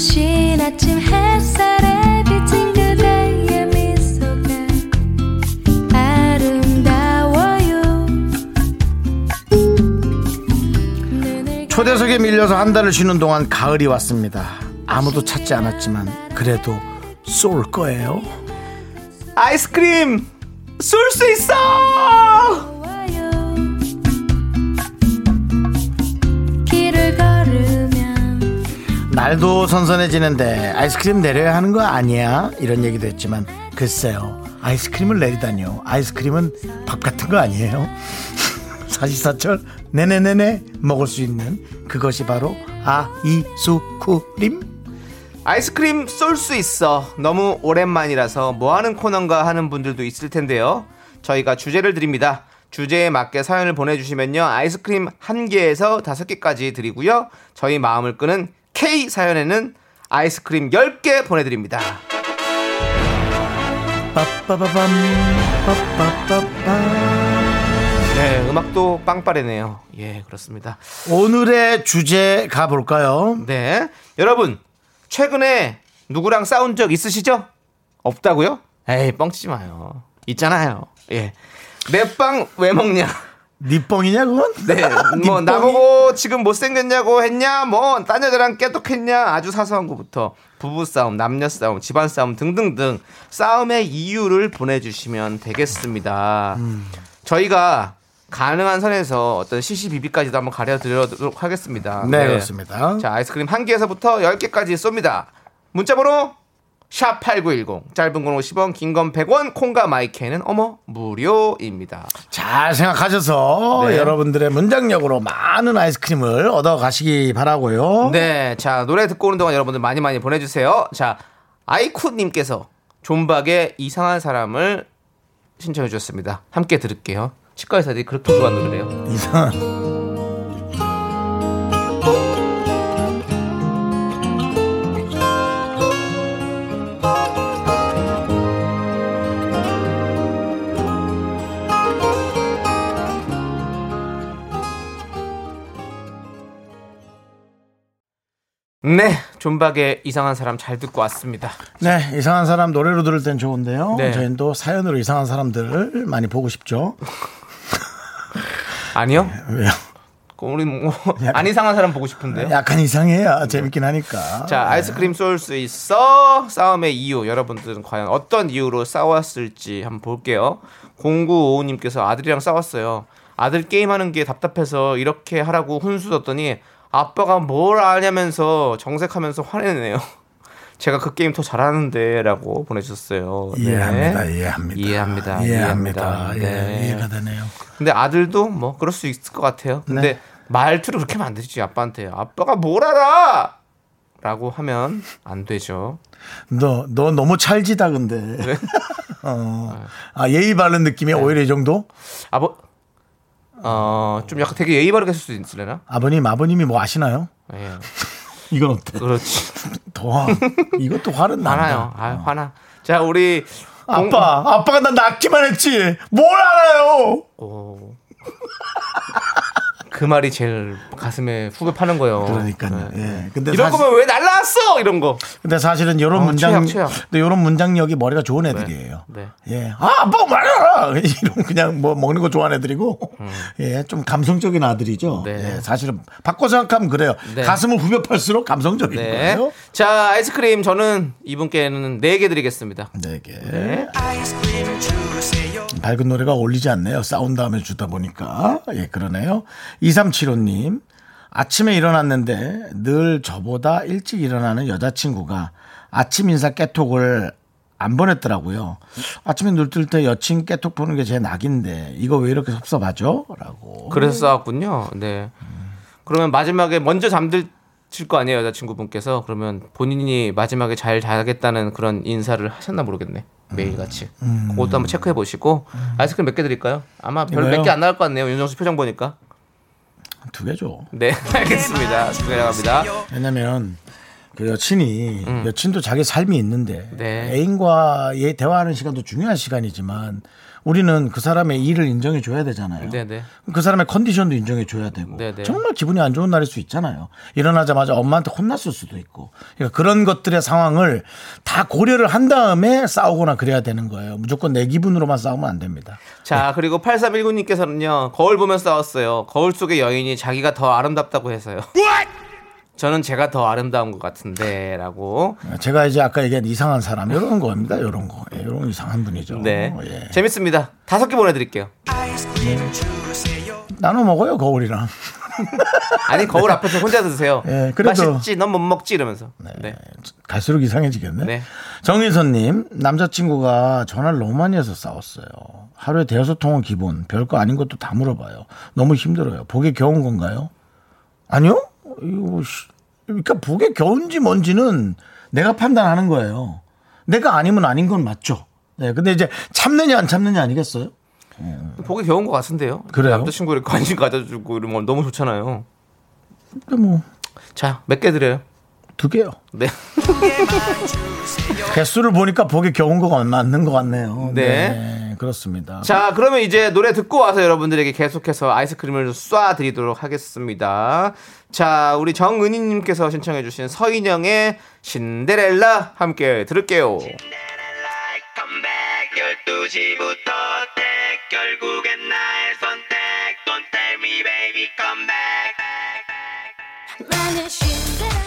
[SPEAKER 5] 눈부신 아침 햇살에 비친 그대의 미소가 아름다워요.
[SPEAKER 2] 초대석에 밀려서 한 달을 쉬는 동안 가을이 왔습니다. 아무도 찾지 않았지만 그래도 쏠 거예요.
[SPEAKER 3] 아이스크림 쏠 수 있어!
[SPEAKER 2] 날도 선선해지는데 아이스크림 내려야 하는 거 아니야? 이런 얘기도 했지만 글쎄요. 아이스크림을 내리다니요. 아이스크림은 밥 같은 거 아니에요? 사시사철 네네네네 먹을 수 있는 그것이 바로 아이스크림.
[SPEAKER 3] 아이스크림 쏠 수 있어. 너무 오랜만이라서 뭐 하는 코너인가 하는 분들도 있을 텐데요. 저희가 주제를 드립니다. 주제에 맞게 사연을 보내주시면요. 아이스크림 한 개에서 다섯 개까지 드리고요. 저희 마음을 끄는 K 사연에는 아이스크림 10개 보내드립니다.
[SPEAKER 2] 빠빠바밤 빠빠빠빠
[SPEAKER 3] 네, 음악도 빵빠레네요. 예, 그렇습니다.
[SPEAKER 2] 오늘의 주제 가볼까요?
[SPEAKER 3] 네. 여러분, 최근에 누구랑 싸운 적 있으시죠? 없다고요? 에이, 뻥치지 마요. 있잖아요. 예. 내 빵 왜 먹냐?
[SPEAKER 2] 니 뻥이냐 그건?
[SPEAKER 3] 네, 뭐? 나보고 지금 못생겼냐고 했냐, 뭐 딴 여자랑 깨톡했냐, 아주 사소한 것부터 부부 싸움, 남녀 싸움, 집안 싸움 등등등 싸움의 이유를 보내주시면 되겠습니다. 저희가 가능한 선에서 어떤 시시비비까지도 한번 가려드리도록 하겠습니다.
[SPEAKER 2] 네, 그렇습니다.
[SPEAKER 3] 자, 아이스크림 한 개에서부터 10개까지 쏩니다. 문자번호 샵8910 짧은 건 50원 긴 건 100원 콩과 마이케는 어머 무료입니다.
[SPEAKER 2] 잘 생각하셔서
[SPEAKER 3] 네.
[SPEAKER 2] 여러분들의 문장력으로 많은 아이스크림을 얻어 가시기 바라고요.
[SPEAKER 3] 네, 자 노래 듣고 오는 동안 여러분들 많이 많이 보내주세요. 자 아이쿠님께서 존박의 이상한 사람을 신청해 주셨습니다. 함께 들을게요. 치과 의사들이 그렇게 좋아하는 노래래요.
[SPEAKER 2] 이상한.
[SPEAKER 3] 네, 존박의 이상한 사람 잘 듣고 왔습니다.
[SPEAKER 2] 네, 이상한 사람 노래로 들을 땐 좋은데요.
[SPEAKER 3] 네.
[SPEAKER 2] 저희는 또 사연으로 이상한 사람들을 많이 보고 싶죠.
[SPEAKER 3] 아니요,
[SPEAKER 2] 왜요?
[SPEAKER 3] 우리 뭐안 이상한 사람 보고 싶은데요.
[SPEAKER 2] 약간 이상해야 재밌긴 하니까.
[SPEAKER 3] 자, 아이스크림 쏠 수 있어. 싸움의 이유. 여러분들은 과연 어떤 이유로 싸웠을지 한번 볼게요. 0955님께서 아들이랑 싸웠어요. 아들 게임하는 게 답답해서 이렇게 하라고 훈수 뒀더니 아빠가 뭘 아냐면서 정색하면서 화내네요. 제가 그 게임 더 잘하는데 라고 보내주셨어요. 네.
[SPEAKER 2] 이해합니다, 이해합니다.
[SPEAKER 3] 이해합니다.
[SPEAKER 2] 이해합니다. 예,
[SPEAKER 3] 네.
[SPEAKER 2] 이해가 되네요.
[SPEAKER 3] 근데 아들도 뭐 그럴 수 있을 것 같아요. 근데
[SPEAKER 2] 네.
[SPEAKER 3] 말투를 그렇게 되지 아빠한테. 아빠가 뭘 알아? 라고 하면 안 되죠.
[SPEAKER 2] 너, 너 너무 찰지다, 근데.
[SPEAKER 3] 네.
[SPEAKER 2] 어. 아, 예의 바른 느낌이 오히려 이 정도?
[SPEAKER 3] 아버 어, 좀 약간 되게 예의 바르게 했을 수 있으려나?
[SPEAKER 2] 아버님, 아버님이 뭐 아시나요?
[SPEAKER 3] 예.
[SPEAKER 2] 이건 어때?
[SPEAKER 3] 그렇지.
[SPEAKER 2] 더, 이것도 화는.
[SPEAKER 3] 화나요. 아, 화나. 자, 우리 공-
[SPEAKER 2] 아빠, 아빠가 난 낳기만 했지. 뭘 알아요?
[SPEAKER 3] 오. 그 말이 제일 가슴에 후배 파는 거예요.
[SPEAKER 2] 그러니까요.
[SPEAKER 3] 네.
[SPEAKER 2] 예. 근데
[SPEAKER 3] 이런
[SPEAKER 2] 사실,
[SPEAKER 3] 거면 왜 날라왔어? 이런 거.
[SPEAKER 2] 근데 사실은 이런
[SPEAKER 3] 어,
[SPEAKER 2] 문장,
[SPEAKER 3] 최악, 최악.
[SPEAKER 2] 근데 이런 문장력이 머리가 좋은 애들이에요.
[SPEAKER 3] 네.
[SPEAKER 2] 예. 아, 아빠 말해라! 이런 그냥 뭐 먹는 거 좋아하는 애들이고, 예. 좀 감성적인 아들이죠.
[SPEAKER 3] 음. 네.
[SPEAKER 2] 예. 사실은 바꿔 생각하면 그래요.
[SPEAKER 3] 네.
[SPEAKER 2] 가슴을 후벼 팔수록 감성적인
[SPEAKER 3] 네.
[SPEAKER 2] 거예요.
[SPEAKER 3] 자, 아이스크림 저는 이분께는 4개 드리겠습니다.
[SPEAKER 2] 네 개.
[SPEAKER 3] 네.
[SPEAKER 2] 밝은 노래가 어울리지 않네요. 싸운 다음에 주다 보니까. 예, 그러네요. 2375님. 아침에 일어났는데 늘 저보다 일찍 일어나는 여자친구가 아침 인사 깨톡을 안 보냈더라고요. 아침에 눈 뜰 때 여친 깨톡 보는 게 제 낙인데 이거 왜 이렇게 섭섭하죠? 라고.
[SPEAKER 3] 그래서 싸웠군요. 네. 그러면 마지막에 먼저 잠들 칠 거 아니에요, 여자친구분께서. 그러면 본인이 마지막에 잘 자겠다는 그런 인사를 하셨나 모르겠네. 매일같이. 그것도 한번 체크해 보시고. 아이스크림 몇 개 드릴까요? 아마 별? 몇 개 안 나올 것 같네요. 윤정수 표정 보니까.
[SPEAKER 2] 두개 줘.
[SPEAKER 3] 네, 알겠습니다. 두 개 나갑니다.
[SPEAKER 2] 왜냐면 그 여친이 여친도 자기 삶이 있는데
[SPEAKER 3] 음. 네.
[SPEAKER 2] 애인과 얘 대화하는 시간도 중요한 시간이지만 우리는 그 사람의 일을 인정해 줘야 되잖아요.
[SPEAKER 3] 네네.
[SPEAKER 2] 그 사람의 컨디션도 인정해 줘야 되고
[SPEAKER 3] 네네.
[SPEAKER 2] 정말 기분이 안 좋은 날일 수 있잖아요. 일어나자마자 엄마한테 혼났을 수도 있고 그러니까 그런 것들의 상황을 다 고려를 한 다음에 싸우거나 그래야 되는 거예요. 무조건 내 기분으로만 싸우면 안 됩니다.
[SPEAKER 3] 자, 그리고 8319님께서는요, 거울 보며 싸웠어요. 거울 속의 여인이 자기가 더 아름답다고 해서요. 저는 제가 더 아름다운 것 같은데, 라고.
[SPEAKER 2] 제가 이제 아까 얘기한 이상한 사람 이런 겁니다. 이런 거, 예, 이런 이상한 분이죠.
[SPEAKER 3] 네.
[SPEAKER 2] 예.
[SPEAKER 3] 재밌습니다. 다섯 개 보내드릴게요.
[SPEAKER 2] 나눠 먹어요 거울이랑.
[SPEAKER 3] 아니, 거울 앞에서 혼자 드세요.
[SPEAKER 2] 예, 그래도-
[SPEAKER 3] 맛있지? 넌 못 먹지? 이러면서. 네.
[SPEAKER 2] 갈수록 이상해지겠네.
[SPEAKER 3] 네.
[SPEAKER 2] 정인선님, 남자친구가 전화를 너무 많이 해서 싸웠어요. 하루에 대여섯 통은 기본, 별거 아닌 것도 다 물어봐요. 너무 힘들어요. 복에 겨운 건가요? 아니요? 이거, 씨, 그러니까 복에 겨운지 뭔지는 내가 판단하는 거예요. 내가 아니면 아닌 건 맞죠. 네, 근데 이제 참느냐 안 참느냐 아니겠어요?
[SPEAKER 3] 보기 겨운 것 같은데요.
[SPEAKER 2] 그래요?
[SPEAKER 3] 남자친구를 관심 가져주고 이러면 너무 좋잖아요.
[SPEAKER 2] 근데 뭐,
[SPEAKER 3] 자, 몇 개 드려요?
[SPEAKER 2] 두 개요.
[SPEAKER 3] 네.
[SPEAKER 2] 개수를 보니까 복에 겨운 거가 맞는 것 같네요.
[SPEAKER 3] 네.
[SPEAKER 2] 네, 그렇습니다.
[SPEAKER 3] 자, 그러면 이제 노래 듣고 와서 여러분들에게 계속해서 아이스크림을 쏴 드리도록 하겠습니다. 자, 우리 정은희 님께서 신청해 주신 서인영의 신데렐라 함께 들을게요.
[SPEAKER 5] 나는 신데렐라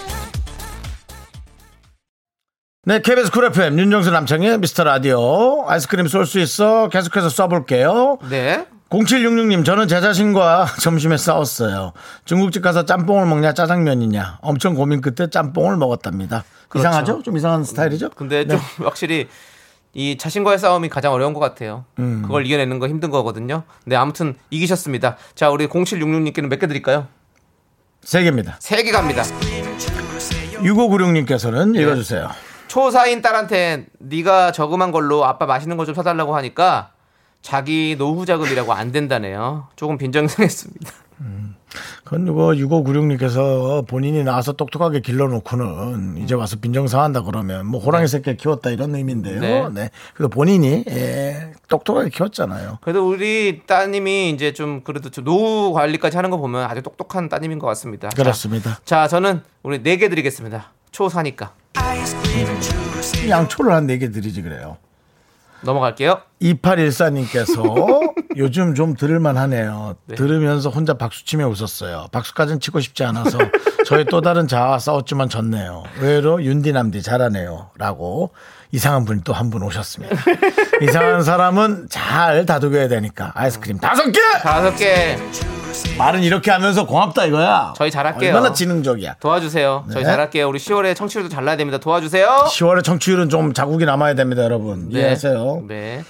[SPEAKER 2] 네, KBS 쿨 FM 윤정수 남창희의 미스터 라디오 아이스크림 쏠 수 있어 계속해서 쏴볼게요.
[SPEAKER 3] 네.
[SPEAKER 2] 0766님 저는 제 자신과 점심에 싸웠어요. 중국집 가서 짬뽕을 먹냐 짜장면이냐 엄청 고민 끝에 짬뽕을 먹었답니다.
[SPEAKER 3] 그렇죠.
[SPEAKER 2] 이상하죠? 좀 이상한 스타일이죠?
[SPEAKER 3] 근데
[SPEAKER 2] 네.
[SPEAKER 3] 좀 확실히 이 자신과의 싸움이 가장 어려운 것 같아요.
[SPEAKER 2] 음.
[SPEAKER 3] 그걸 이겨내는 거 힘든 거거든요. 네, 아무튼 이기셨습니다. 자, 우리 0766님께는 몇 개 드릴까요?
[SPEAKER 2] 세 개입니다.
[SPEAKER 3] 세 개 갑니다.
[SPEAKER 2] 6596님께서는
[SPEAKER 3] 네.
[SPEAKER 2] 읽어주세요.
[SPEAKER 3] 초사인 딸한테 네가 저금한 걸로 아빠 맛있는 거 좀 사달라고 하니까 자기 노후 자금이라고 안 된다네요. 조금 빈정상했습니다.
[SPEAKER 2] 그건 이거 6596님께서 본인이 나와서 똑똑하게 길러놓고는 이제 와서 빈정상한다 그러면 뭐 호랑이 새끼 키웠다 이런 의미인데요.
[SPEAKER 3] 네.
[SPEAKER 2] 네. 그래서 본인이 예, 똑똑하게 키웠잖아요.
[SPEAKER 3] 그래도 우리 따님이 이제 좀 그래도 좀 노후 관리까지 하는 거 보면 아주 똑똑한 따님인 것 같습니다. 자,
[SPEAKER 2] 그렇습니다.
[SPEAKER 3] 자, 저는 우리 네 개 드리겠습니다. 초사니까
[SPEAKER 2] 양초를 한 네 개 드리지 그래요.
[SPEAKER 3] 넘어갈게요.
[SPEAKER 2] 2814님께서 요즘 좀 들을만 하네요.
[SPEAKER 3] 네.
[SPEAKER 2] 들으면서 혼자 박수치며 웃었어요. 박수까지는 치고 싶지 않아서 저희 또 다른 자아와 싸웠지만 졌네요. 의외로 윤디남디 잘하네요. 라고 이상한 분이 또 한 분 오셨습니다. 이상한 사람은 잘 다독여야 되니까 아이스크림 다섯 개!
[SPEAKER 3] 다섯 개
[SPEAKER 2] 말은 이렇게 하면서 고맙다 이거야.
[SPEAKER 3] 저희 잘할게요.
[SPEAKER 2] 얼마나 지능적이야.
[SPEAKER 3] 도와주세요. 저희
[SPEAKER 2] 네.
[SPEAKER 3] 잘할게요. 우리 10월에 청취율도 잘 나야 됩니다. 도와주세요.
[SPEAKER 2] 10월에 청취율은 좀 자국이 남아야 됩니다, 여러분. 이해하세요.
[SPEAKER 3] 네.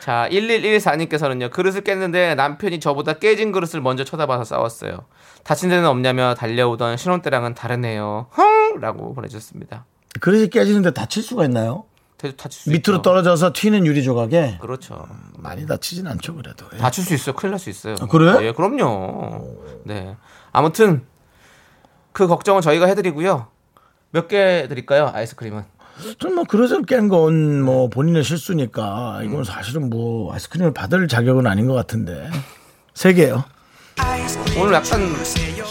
[SPEAKER 3] 자, 1114님께서는요, 그릇을 깼는데 남편이 저보다 깨진 그릇을 먼저 쳐다봐서 싸웠어요. 다친 데는 없냐며 달려오던 신혼 때랑은 다르네요. 흥! 라고 보내주셨습니다.
[SPEAKER 2] 그릇이 깨지는데 다칠 수가 있나요?
[SPEAKER 3] 대- 다칠 수
[SPEAKER 2] 밑으로
[SPEAKER 3] 있죠.
[SPEAKER 2] 떨어져서 튀는 유리 조각에
[SPEAKER 3] 그렇죠.
[SPEAKER 2] 많이 다치진 않죠, 그래도. 예.
[SPEAKER 3] 다칠 수 있어요. 큰일 날 수 있어요.
[SPEAKER 2] 아, 그래요?
[SPEAKER 3] 예, 그럼요. 네. 아무튼, 그 걱정은 저희가 해드리고요. 몇 개 드릴까요? 아이스크림은.
[SPEAKER 2] 좀뭐 그릇을 깬건 뭐 본인의 실수니까 이건 사실은 뭐 아이스크림을 받을 자격은 아닌 것 같은데 세 개요.
[SPEAKER 3] 오늘 약간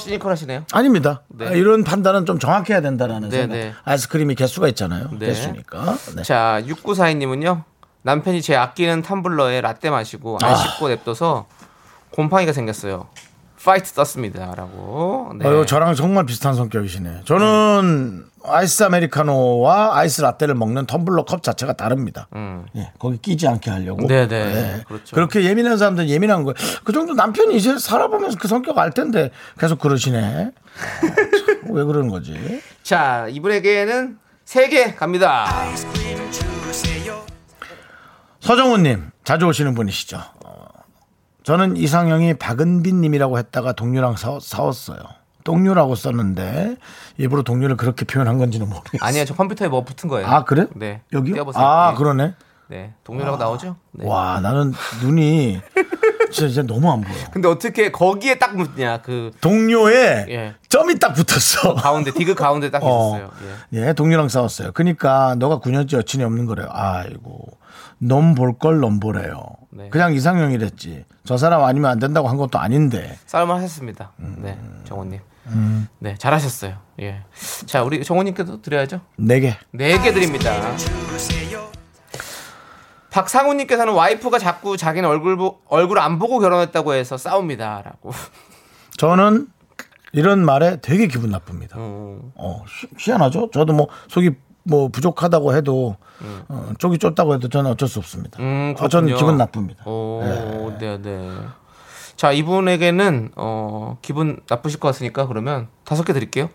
[SPEAKER 3] 시니컬 하시네요.
[SPEAKER 2] 아닙니다.
[SPEAKER 3] 네.
[SPEAKER 2] 아, 이런 판단은 좀 정확해야 된다라는
[SPEAKER 3] 네,
[SPEAKER 2] 생각.
[SPEAKER 3] 네.
[SPEAKER 2] 아이스크림이 개수가 있잖아요.
[SPEAKER 3] 네.
[SPEAKER 2] 개수니까. 네.
[SPEAKER 3] 자, 6942님은요. 남편이 제 아끼는 텀블러에 라떼 마시고 안 씻고 냅둬서 곰팡이가 생겼어요. fight 떴습니다. 라고. 네.
[SPEAKER 2] 어, 저랑 정말 비슷한 성격이시네. 저는 아이스 아메리카노와 아이스 라떼를 먹는 텀블러 컵 자체가 다릅니다.
[SPEAKER 3] 음.
[SPEAKER 2] 예, 거기 끼지 않게 하려고.
[SPEAKER 3] 네네. 그렇죠.
[SPEAKER 2] 그렇게 예민한 사람들은 예민한 거예요. 그 정도 남편이 이제 살아보면서 그 성격 알 텐데 계속 그러시네. 어, 참, 왜 그러는 거지?
[SPEAKER 3] 자, 이분에게는 3개 갑니다.
[SPEAKER 2] 서정훈님 자주 오시는 분이시죠. 어, 저는 이상형이 박은빈 님이라고 했다가 동료랑 싸, 싸웠어요. 동료라고 썼는데 일부러 동료를 그렇게 표현한 건지는 모르겠어요.
[SPEAKER 3] 아니요, 저 컴퓨터에 뭐 붙은 거예요.
[SPEAKER 2] 아 그래?
[SPEAKER 3] 네.
[SPEAKER 2] 여기요?
[SPEAKER 3] 띄워보세요.
[SPEAKER 2] 아
[SPEAKER 3] 네.
[SPEAKER 2] 그러네.
[SPEAKER 3] 네. 동료라고 나오죠? 네.
[SPEAKER 2] 와 나는 눈이 진짜, 진짜 너무 안 보여.
[SPEAKER 3] 근데 어떻게 거기에 딱 묻냐 그
[SPEAKER 2] 동료에
[SPEAKER 3] 예.
[SPEAKER 2] 점이 딱 붙었어.
[SPEAKER 3] 가운데 디귿 가운데 딱
[SPEAKER 2] 어.
[SPEAKER 3] 있었어요. 예.
[SPEAKER 2] 예, 동료랑 싸웠어요. 그러니까 너가 9년째 여친이 없는 거래요. 아이고. 넌볼걸넌 보래요.
[SPEAKER 3] 네.
[SPEAKER 2] 그냥 이상형이랬지. 저 사람 아니면 안 된다고 한 것도 아닌데.
[SPEAKER 3] 싸움을 하셨습니다. 네, 정호님. 네, 잘하셨어요. 예. 자, 우리 정호님께도 드려야죠.
[SPEAKER 2] 네 개
[SPEAKER 3] 네 개 드립니다. 박상우님께서는 와이프가 자꾸 자기는 얼굴 보, 얼굴 안 보고 결혼했다고 해서 싸웁니다라고.
[SPEAKER 2] 저는 이런 말에 되게 기분 나쁩니다.
[SPEAKER 3] 음.
[SPEAKER 2] 어, 희- 희한하죠? 저도 뭐 속이 뭐 부족하다고 해도 어, 쪽이 좁다고 해도 저는 어쩔 수 없습니다.
[SPEAKER 3] 음,
[SPEAKER 2] 어, 저는. 기분 나쁩니다.
[SPEAKER 3] 오, 네, 네. 자, 이분에게는 어, 기분 나쁘실 것 같으니까 그러면 다섯 개 드릴게요.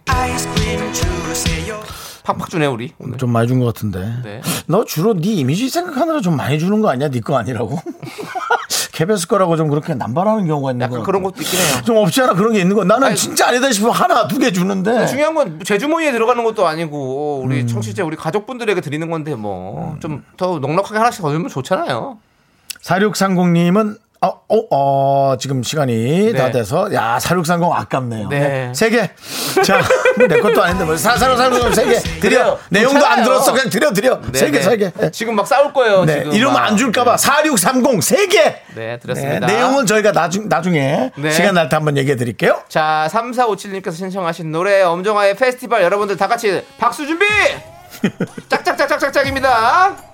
[SPEAKER 3] 팍팍 주네 우리 오늘.
[SPEAKER 2] 좀 많이 준 것 같은데.
[SPEAKER 3] 네.
[SPEAKER 2] 너 주로 네 이미지 생각하느라 좀 많이 주는 거 아니야? 네 거 아니라고? KBS 거라고 좀 그렇게 남발하는 경우가 있는 거
[SPEAKER 3] 약간 그런 것도 있긴 해요.
[SPEAKER 2] 좀 없지 않아 그런 게 있는 거. 나는
[SPEAKER 3] 아니,
[SPEAKER 2] 진짜 아니다 싶으면 하나 두 개 주는데.
[SPEAKER 3] 중요한 건 제 주머니에 들어가는 것도 아니고 우리
[SPEAKER 2] 음.
[SPEAKER 3] 청취자 우리 가족분들에게 드리는 건데 뭐 좀더 넉넉하게 하나씩 더 주면 좋잖아요.
[SPEAKER 2] 4630님은 어, 어, 어, 지금 시간이 다
[SPEAKER 3] 네.
[SPEAKER 2] 돼서 야 4630 아깝네요.
[SPEAKER 3] 네.
[SPEAKER 2] 세 개. 자, 내 것도 아닌데 뭐 4630 세 개 드려.
[SPEAKER 3] 그래요.
[SPEAKER 2] 내용도 안
[SPEAKER 3] 괜찮아요.
[SPEAKER 2] 들었어. 그냥 드려 드려.
[SPEAKER 3] 네,
[SPEAKER 2] 세 개,
[SPEAKER 3] 네.
[SPEAKER 2] 세 개. 네.
[SPEAKER 3] 지금 막 싸울 거예요.
[SPEAKER 2] 네,
[SPEAKER 3] 지금
[SPEAKER 2] 이러면
[SPEAKER 3] 막.
[SPEAKER 2] 안 줄까봐 4630 세 개.
[SPEAKER 3] 네, 드렸습니다.
[SPEAKER 2] 네, 내용은 저희가 나중, 나중에
[SPEAKER 3] 네.
[SPEAKER 2] 시간 날 때 한번 얘기해 드릴게요.
[SPEAKER 3] 자, 3457님께서 신청하신 노래 엄정화의 페스티벌 여러분들 다 같이 박수 준비! 짝짝짝짝짝짝입니다.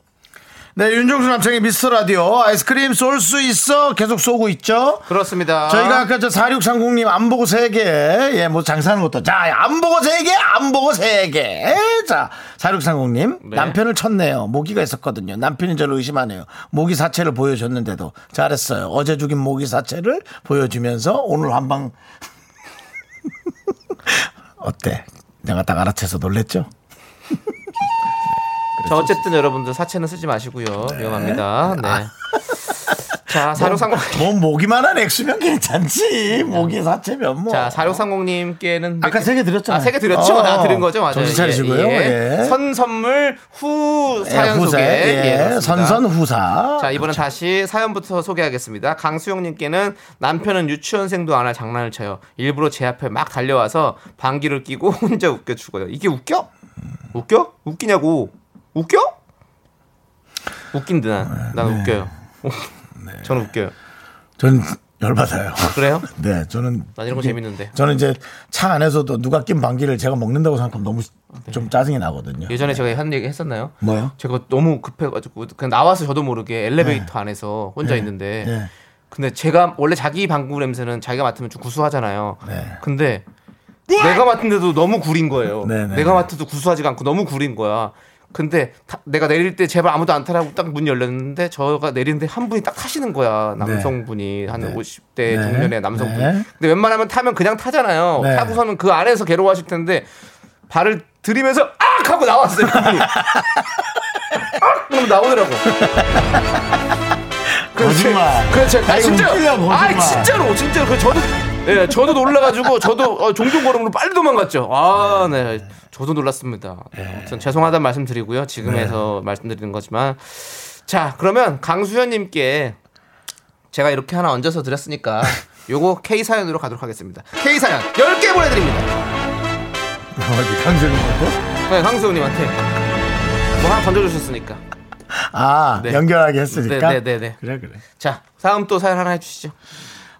[SPEAKER 2] 네, 윤정수 남창의 미스터 라디오 아이스크림 쏠 수 있어 계속 쏘고 있죠.
[SPEAKER 3] 그렇습니다.
[SPEAKER 2] 저희가 아까 저 4630님 안 보고 세 개 예, 뭐 장사하는 것도. 자, 안 보고 세 개 안 보고 세 개 자, 4630님.
[SPEAKER 3] 네.
[SPEAKER 2] 남편을 쳤네요. 모기가 있었거든요. 남편이 저를 의심하네요. 모기 사체를 보여줬는데도. 잘했어요. 어제 죽인 모기 사체를 보여주면서 오늘 한 방. 어때? 내가 딱 알아채서 놀랬죠?
[SPEAKER 3] 자, 어쨌든 여러분들 사채는 쓰지 마시고요. 위험합니다. 네. 자, 4630.
[SPEAKER 2] 뭐 모기만 한 액수면 괜찮지. 모기 사체면 뭐.
[SPEAKER 3] 자, 4630님께는
[SPEAKER 2] 아까 세 개 드렸잖아요.
[SPEAKER 3] 아, 세 개 드렸죠?
[SPEAKER 2] 어,
[SPEAKER 3] 나 드린 거죠? 맞아요.
[SPEAKER 2] 정신 차리시고요. 예.
[SPEAKER 3] 선 선물 후
[SPEAKER 2] 예,
[SPEAKER 3] 사연
[SPEAKER 2] 후사.
[SPEAKER 3] 소개.
[SPEAKER 2] 예,
[SPEAKER 3] 그렇습니다.
[SPEAKER 2] 선선 후사.
[SPEAKER 3] 자, 이번엔 다시 사연부터 소개하겠습니다. 강수영님께는 남편은 유치원생도 안 할 장난을 쳐요. 일부러 제 앞에 막 달려와서 방귀를 끼고 혼자 웃겨 죽어요. 이게 웃겨? 웃겨? 웃기냐고. 웃겨? 웃긴다. 난, 난
[SPEAKER 2] 네.
[SPEAKER 3] 웃겨요. 저는 웃겨요.
[SPEAKER 2] 전 열받아요.
[SPEAKER 3] 그래요?
[SPEAKER 2] 네, 저는
[SPEAKER 3] 난 이런 거 재밌는데.
[SPEAKER 2] 저는 이제 차 안에서도 누가 낀 방귀를 제가 먹는다고 생각하면 너무 좀 짜증이 나거든요.
[SPEAKER 3] 예전에 제가 한 얘기 했었나요?
[SPEAKER 2] 뭐요?
[SPEAKER 3] 제가 너무 급해가지고 그냥 나와서 저도 모르게 엘리베이터 안에서 혼자
[SPEAKER 2] 네.
[SPEAKER 3] 있는데
[SPEAKER 2] 네.
[SPEAKER 3] 근데 제가 원래 자기 방구 냄새는 자기가 맡으면 좀 구수하잖아요.
[SPEAKER 2] 네.
[SPEAKER 3] 근데 내가 맡은데도 너무 구린 거예요.
[SPEAKER 2] 네, 네.
[SPEAKER 3] 내가 맡아도 구수하지가 않고 너무 구린 거야. 근데 타- 내가 내릴 때 제발 아무도 안 타라고 딱 문 열렸는데 저가 내리는데 한 분이 딱 타시는 거야. 남성분이 한
[SPEAKER 2] 네.
[SPEAKER 3] 50대
[SPEAKER 2] 네.
[SPEAKER 3] 중년의 남성분.
[SPEAKER 2] 네.
[SPEAKER 3] 근데 웬만하면 타면 그냥 타잖아요.
[SPEAKER 2] 네.
[SPEAKER 3] 타고서는 그 안에서 괴로워하실 텐데 발을 들이면서 악 하고 나왔어요. 악! 그럼 나오더라고.
[SPEAKER 2] 거짓말. 아이고,
[SPEAKER 3] 진짜. 아. 진짜로, 진짜로. 그 저도, 예, 저도 놀라가지고 저도 어, 종종 걸음으로 빨리 도망갔죠. 아, 네, 저도 놀랐습니다.
[SPEAKER 2] 네.
[SPEAKER 3] 아무튼 죄송하다는 말씀드리고요. 지금에서 말씀드리는 거지만, 자, 그러면 강수현님께 제가 이렇게 하나 얹어서 드렸으니까 요거 K 사연으로 가도록 하겠습니다. K 사연 10개 보내드립니다.
[SPEAKER 2] 어디 먹고?
[SPEAKER 3] 네, 강수현님한테 뭐 하나 던져주셨으니까.
[SPEAKER 2] 아,
[SPEAKER 3] 네.
[SPEAKER 2] 연결하게 했으니까.
[SPEAKER 3] 네, 네, 네, 네.
[SPEAKER 2] 그래, 그래.
[SPEAKER 3] 자, 다음 또 사연 하나 해주시죠.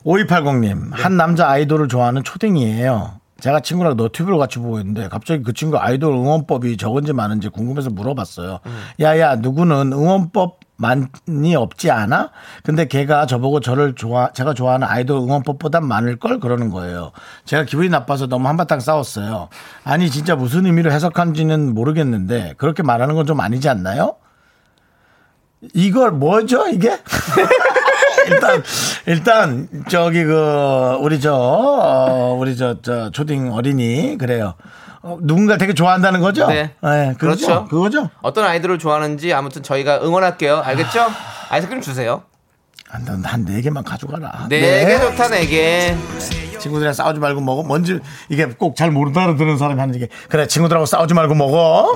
[SPEAKER 2] 5280님,
[SPEAKER 3] 네.
[SPEAKER 2] 한 남자 아이돌을 좋아하는 초딩이에요. 제가 친구랑 너튜브를 같이 보고 있는데 갑자기 그 친구 아이돌 응원법이 적은지 많은지 궁금해서 물어봤어요.
[SPEAKER 3] 음.
[SPEAKER 2] 야야 누구는 응원법 많이 없지 않아? 근데 걔가 저보고 저를 좋아, 제가 좋아하는 아이돌 응원법보단 많을 걸 그러는 거예요. 제가 기분이 나빠서 너무 한바탕 싸웠어요. 아니, 진짜 무슨 의미로 해석한지는 모르겠는데, 그렇게 말하는 건 좀 아니지 않나요? 이걸 뭐죠, 이게? 일단 일단 저기 그 우리 저 어, 우리 저 저 초딩 어린이 그래요. 어, 누군가 되게 좋아한다는 거죠?
[SPEAKER 3] 네.
[SPEAKER 2] 그거죠?
[SPEAKER 3] 그렇죠.
[SPEAKER 2] 그거죠?
[SPEAKER 3] 어떤 아이돌을 좋아하는지 아무튼 저희가 응원할게요. 알겠죠? 아이스크림 주세요.
[SPEAKER 2] 한네 개만 가져가라.
[SPEAKER 3] 네개 좋다 네 개.
[SPEAKER 2] 친구들이랑 싸우지 말고 먹어. 뭔지 이게 꼭잘 알아듣는 사람이 하는 얘기. 그래 친구들하고 싸우지 말고 먹어.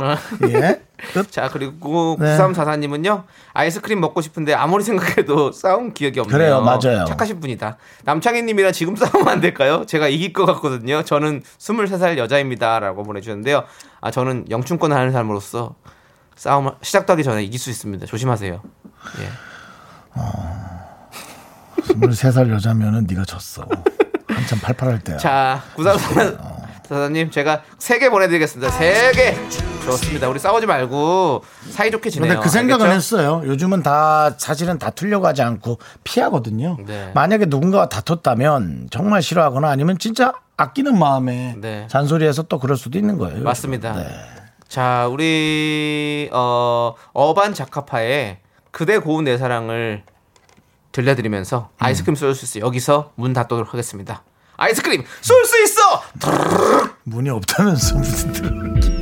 [SPEAKER 2] 예. 끝.
[SPEAKER 3] 자 그리고
[SPEAKER 2] 네.
[SPEAKER 3] 9344님은요 아이스크림 먹고 싶은데 아무리 생각해도 싸운 기억이 없네요.
[SPEAKER 2] 그래요, 맞아요.
[SPEAKER 3] 착하신 분이다. 남창희님이랑 지금 싸우면 안 될까요? 제가 이길 것 같거든요. 저는 23살 여자입니다라고 보내주셨는데요. 아 저는 영춘권을 하는 사람으로서 싸움 시작도 하기 전에 이길 수 있습니다. 조심하세요. 예.
[SPEAKER 2] 23살 여자면은 네가 졌어. 한참 팔팔할 때야.
[SPEAKER 3] 자, 구사사님 제가 세 개 보내드리겠습니다. 세 개. 좋습니다. 우리 싸우지 말고 사이좋게 지내요.
[SPEAKER 2] 근데 그 생각은
[SPEAKER 3] 알겠죠?
[SPEAKER 2] 했어요. 요즘은 다 사실은 다투려고 하지 않고 피하거든요.
[SPEAKER 3] 네.
[SPEAKER 2] 만약에 누군가가 다퉜다면 정말 싫어하거나 아니면 진짜 아끼는 마음에
[SPEAKER 3] 네.
[SPEAKER 2] 잔소리해서 또 그럴 수도 있는 거예요.
[SPEAKER 3] 맞습니다.
[SPEAKER 2] 네.
[SPEAKER 3] 자, 우리 어 어반 자카파의 그대 고운 내 사랑을 들려드리면서
[SPEAKER 2] 음.
[SPEAKER 3] 아이스크림 쏠 수 있어 여기서 문 닫도록 하겠습니다. 아이스크림 쏠 수 있어.
[SPEAKER 2] 문이 없다면서 무슨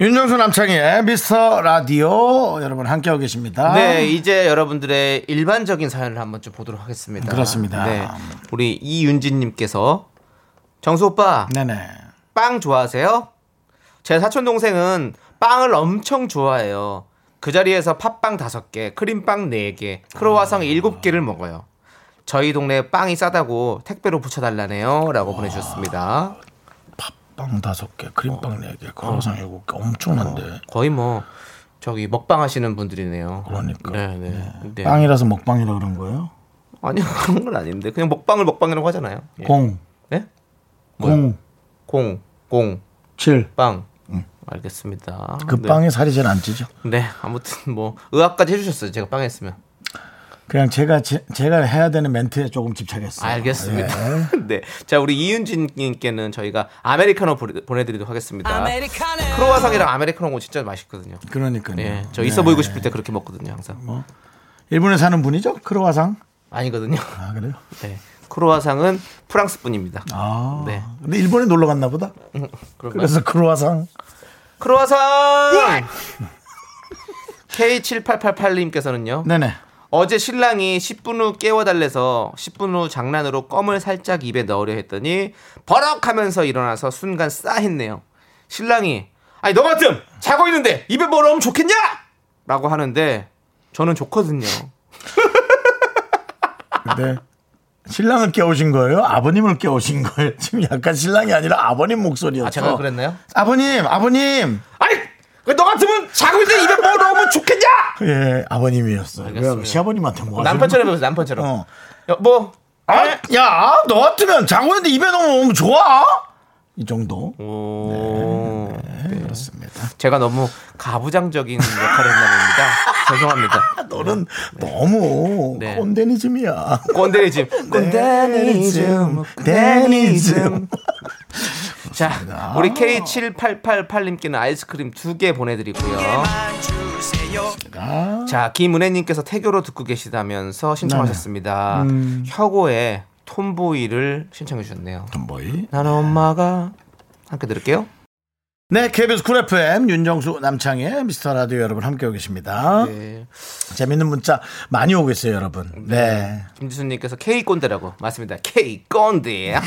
[SPEAKER 2] 윤정수 남창희의 미스터 라디오 여러분 함께하고 계십니다.
[SPEAKER 3] 네, 이제 여러분들의 일반적인 사연을 한번 좀 보도록 하겠습니다.
[SPEAKER 2] 그렇습니다.
[SPEAKER 3] 네, 우리 이윤진님께서 정수 오빠
[SPEAKER 2] 네네.
[SPEAKER 3] 빵 좋아하세요? 제 사촌 동생은 빵을 엄청 좋아해요. 그 자리에서 팥빵 5개, 크림빵 4개, 크로와상 7개를 먹어요. 저희 동네 빵이 싸다고 택배로 붙여달라네요. 라고 보내주셨습니다.
[SPEAKER 2] 빵 다섯 개, 크림빵 네 개, 크로상 일곱 개, 엄청난데.
[SPEAKER 3] 거의 뭐, 저기 먹방 하시는 분들이네요.
[SPEAKER 2] 그러니까.
[SPEAKER 3] 네, 네. 네.
[SPEAKER 2] 빵이라서 먹방이라 그런 거예요?
[SPEAKER 3] 아니요, 그런 건 아닌데. 그냥 먹방을 먹방이라고 하잖아요. 예.
[SPEAKER 2] 공,
[SPEAKER 3] 네?
[SPEAKER 2] 공,
[SPEAKER 3] 공, 공,
[SPEAKER 2] 칠.
[SPEAKER 3] 빵. 알겠습니다.
[SPEAKER 2] 그
[SPEAKER 3] 네.
[SPEAKER 2] 빵에 살이 잘안 찌죠.
[SPEAKER 3] 네, 아무튼 뭐, 의학까지 해주셨어요. 제가 빵 했으면.
[SPEAKER 2] 그냥 제가 제, 가 해야 되는 멘트에 조금 집착했어요.
[SPEAKER 3] 알겠습니다.
[SPEAKER 2] 예.
[SPEAKER 3] 네. 자, 우리 이윤진 님께는 저희가 아메리카노 보내- 보내드리도록 하겠습니다. 크로와상이랑 아메리카노 진짜 맛있거든요.
[SPEAKER 2] 그러니까요.
[SPEAKER 3] 예, 저 있어
[SPEAKER 2] 네.
[SPEAKER 3] 보이고 싶을 때 그렇게 먹거든요, 항상.
[SPEAKER 2] 일본에 사는 분이죠? 크로와상?
[SPEAKER 3] 아니거든요.
[SPEAKER 2] 아 그래요?
[SPEAKER 3] 네. 크로와상은 프랑스 분입니다.
[SPEAKER 2] 아.
[SPEAKER 3] 네.
[SPEAKER 2] 근데 일본에 놀러 갔나 보다.
[SPEAKER 3] 그런가요?
[SPEAKER 2] 그래서 크로와상.
[SPEAKER 3] 크로와상! K7888님께서는요.
[SPEAKER 2] 네네.
[SPEAKER 3] 어제 신랑이 10분 후 깨워달래서 10분 후 장난으로 껌을 살짝 입에 넣으려 했더니 버럭 하면서 일어나서 순간 싸했네요. 신랑이 아니 너 같음 자고 있는데 입에 뭐 넣으면 좋겠냐? 라고 하는데 저는 좋거든요.
[SPEAKER 2] 근데 신랑을 깨우신 거예요? 아버님을 깨우신 거예요? 지금 약간 신랑이 아니라 아버님 목소리였어.
[SPEAKER 3] 아 제가 그랬나요?
[SPEAKER 2] 아버님, 아버님.
[SPEAKER 3] 아니 너 같으면 자고 있는데 입에 뭐 넣으면 좋겠냐?
[SPEAKER 2] 예, 아버님이었어요. 왜 시아버님한테 뭐
[SPEAKER 3] 남편처럼 해보세요 남편처럼.
[SPEAKER 2] 어.
[SPEAKER 3] 여, 뭐
[SPEAKER 2] 아, 야, 너 같으면 자고 있는데 입에 넣으면 좋아? 이 정도.
[SPEAKER 3] 오, 네.
[SPEAKER 2] 그렇습니다.
[SPEAKER 3] 제가 너무 가부장적인 역할을 했나 봅니다. 죄송합니다.
[SPEAKER 2] 너는 너무
[SPEAKER 3] 네.
[SPEAKER 2] 꼰대니즘이야.
[SPEAKER 3] 꼰대리즘.
[SPEAKER 2] 꼰대니즘, 꼰대니즘.
[SPEAKER 3] 자, 우리 K7888님께는 아이스크림 두 개 보내드리고요. 자, 김은혜님께서 태교로 듣고 계시다면서 신청하셨습니다.
[SPEAKER 2] 음.
[SPEAKER 3] 혁오의 톰보이를 신청해 주셨네요.
[SPEAKER 2] tomboy.
[SPEAKER 3] 나는 엄마가 함께 들을게요.
[SPEAKER 2] 네, KBS 쿨 FM 윤정수 남창의 미스터 라디오 여러분 함께하고 계십니다.
[SPEAKER 3] 네.
[SPEAKER 2] 재밌는 문자 많이 오고 있어요, 여러분. 네.
[SPEAKER 3] 김지수님께서 K 꼰대라고 맞습니다. K 꼰대.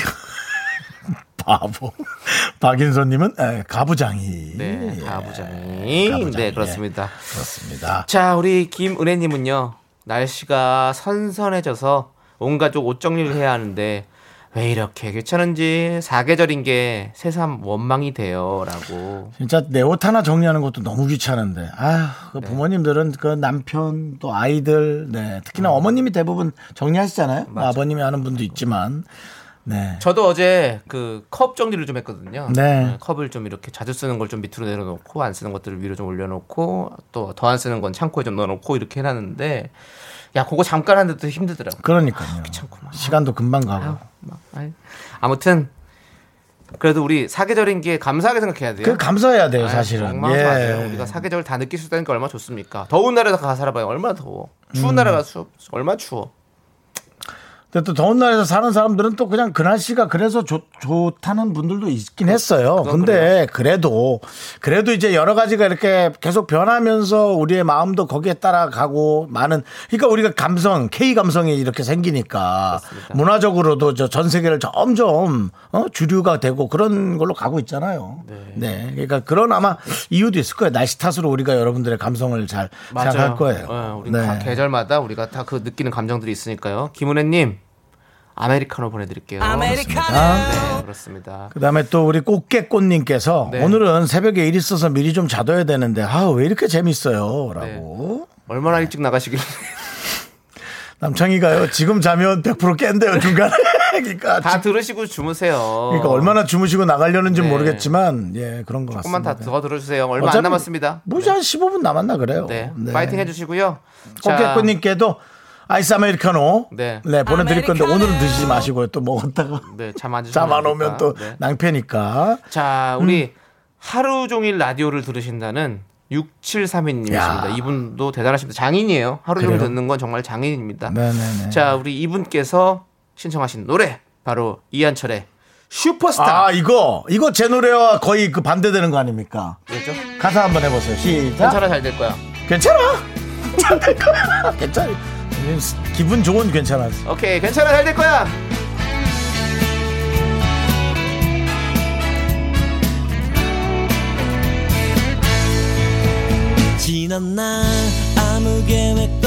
[SPEAKER 2] 바보. 박인선님은 에, 가부장이.
[SPEAKER 3] 네,
[SPEAKER 2] 예,
[SPEAKER 3] 가부장이.
[SPEAKER 2] 가부장이.
[SPEAKER 3] 네, 그렇습니다.
[SPEAKER 2] 그렇습니다.
[SPEAKER 3] 자, 우리 김은혜님은요, 날씨가 선선해져서 온 가족 옷 정리를 해야 하는데, 왜 이렇게 귀찮은지 사계절인 게 새삼 원망이 돼요라고.
[SPEAKER 2] 진짜 내 옷 하나 정리하는 것도 너무 귀찮은데. 아, 그
[SPEAKER 3] 네.
[SPEAKER 2] 부모님들은 그 남편 또 아이들, 네. 특히나 어머님이 대부분 정리하시잖아요. 뭐. 아버님이 하는 분도 있지만. 네.
[SPEAKER 3] 저도 어제 그 컵 정리를 좀 했거든요.
[SPEAKER 2] 네.
[SPEAKER 3] 컵을 좀 이렇게 자주 쓰는 걸 좀 밑으로 내려놓고 안 쓰는 것들을 위로 좀 올려놓고 또 더 안 쓰는 건 창고에 좀 넣어놓고 이렇게 해놨는데 야 그거 잠깐 하는데도 힘들더라고.
[SPEAKER 2] 그러니까요.
[SPEAKER 3] 귀찮구만.
[SPEAKER 2] 시간도 금방 가고.
[SPEAKER 3] 아유, 막. 아무튼 그래도 우리 사계절인 게 감사하게 생각해야 돼요.
[SPEAKER 2] 그 감사해야 돼요,
[SPEAKER 3] 아유,
[SPEAKER 2] 사실은.
[SPEAKER 3] 정말
[SPEAKER 2] 예.
[SPEAKER 3] 맞아요. 우리가 사계절 다 느낄 수 있다는 게 얼마나 좋습니까? 더운 나라에서 가 살아봐요. 얼마나 더워. 추운
[SPEAKER 2] 음.
[SPEAKER 3] 나라가 수, 얼마나 추워.
[SPEAKER 2] 근데 또 더운 날에서 사는 사람들은 또 그냥 그 날씨가 그래서 좋, 좋다는 분들도 있긴 했어요. 근데 그래도 그래도 이제 여러 가지가 이렇게 계속 변하면서 우리의 마음도 거기에 따라가고 많은 그러니까 우리가 감성 K 감성이 이렇게 생기니까 문화적으로도 저 전 세계를 점점 어? 주류가 되고 그런 걸로 가고 있잖아요. 네. 그러니까 그런 아마 이유도 있을 거예요. 날씨 탓으로 우리가 여러분들의 감성을 잘 생각할 거예요.
[SPEAKER 3] 어, 우리
[SPEAKER 2] 네.
[SPEAKER 3] 각 계절마다 우리가 다 그 느끼는 감정들이 있으니까요. 김은혜님 아메리카노 보내드릴게요. 아메리카노. 네, 그렇습니다.
[SPEAKER 2] 그 다음에 또 우리 꽃게꽃님께서
[SPEAKER 3] 네.
[SPEAKER 2] 오늘은 새벽에 일 있어서 미리 좀 자둬야 되는데 아 왜 이렇게 재밌어요?라고
[SPEAKER 3] 얼마나 일찍 나가시길.
[SPEAKER 2] 남창희가요 지금 자면 100% 깬대요 중간에 그러니까
[SPEAKER 3] 다
[SPEAKER 2] 지-
[SPEAKER 3] 들으시고 주무세요.
[SPEAKER 2] 그러니까 얼마나 주무시고 나가려는지
[SPEAKER 3] 네.
[SPEAKER 2] 모르겠지만 예 그런 것
[SPEAKER 3] 조금만
[SPEAKER 2] 같습니다.
[SPEAKER 3] 다더 들어주세요. 얼마 안 남았습니다.
[SPEAKER 2] 뭐지 한 15분 남았나 그래요.
[SPEAKER 3] 네, 파이팅 해주시고요.
[SPEAKER 2] 꽃게꽃님께도 아이스 아메리카노
[SPEAKER 3] 네.
[SPEAKER 2] 네, 보내드릴 건데 오늘은 드시지 마시고요 또 먹었다가
[SPEAKER 3] 네, 잠안
[SPEAKER 2] 잠안 오면 또
[SPEAKER 3] 네.
[SPEAKER 2] 낭패니까
[SPEAKER 3] 자, 우리 하루 종일 라디오를 들으신다는 6732님이십니다.
[SPEAKER 2] 야.
[SPEAKER 3] 이분도 대단하십니다. 장인이에요. 하루 종일
[SPEAKER 2] 그래요?
[SPEAKER 3] 듣는 건 정말 장인입니다.
[SPEAKER 2] 네네네.
[SPEAKER 3] 자, 우리 이분께서 신청하신 노래 바로 이한철의 슈퍼스타.
[SPEAKER 2] 아 이거 이거 제 노래와 거의 그 반대되는 거 아닙니까?
[SPEAKER 3] 그렇죠?
[SPEAKER 2] 가사 한번 해보세요. 시작.
[SPEAKER 3] 괜찮아 잘 될 거야.
[SPEAKER 2] 괜찮아. 잘 될 거야. 괜찮아. 기분 좋은 괜찮아.
[SPEAKER 3] 오케이, 괜찮아 잘 될 거야.
[SPEAKER 6] 지난 날 아무 계획도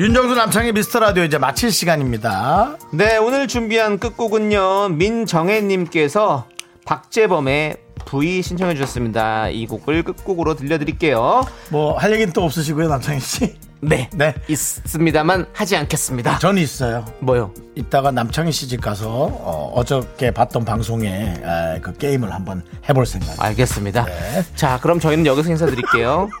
[SPEAKER 2] 윤정수 남창의 미스터 라디오 이제 마칠 시간입니다.
[SPEAKER 3] 네, 오늘 준비한 끝곡은요. 민정혜님께서 박재범의 V 신청해 주셨습니다. 이 곡을 끝곡으로 들려드릴게요.
[SPEAKER 2] 뭐 할 얘기는 또 없으시고요, 남창희 씨.
[SPEAKER 3] 네,
[SPEAKER 2] 네.
[SPEAKER 3] 있습니다만 하지 않겠습니다.
[SPEAKER 2] 저는 있어요.
[SPEAKER 3] 뭐요?
[SPEAKER 2] 이따가 남창희 씨 집 가서 어, 저께 봤던 방송에 에, 그 게임을 한번 해볼 생각.
[SPEAKER 3] 알겠습니다. 자, 그럼 저희는 여기서 인사드릴게요.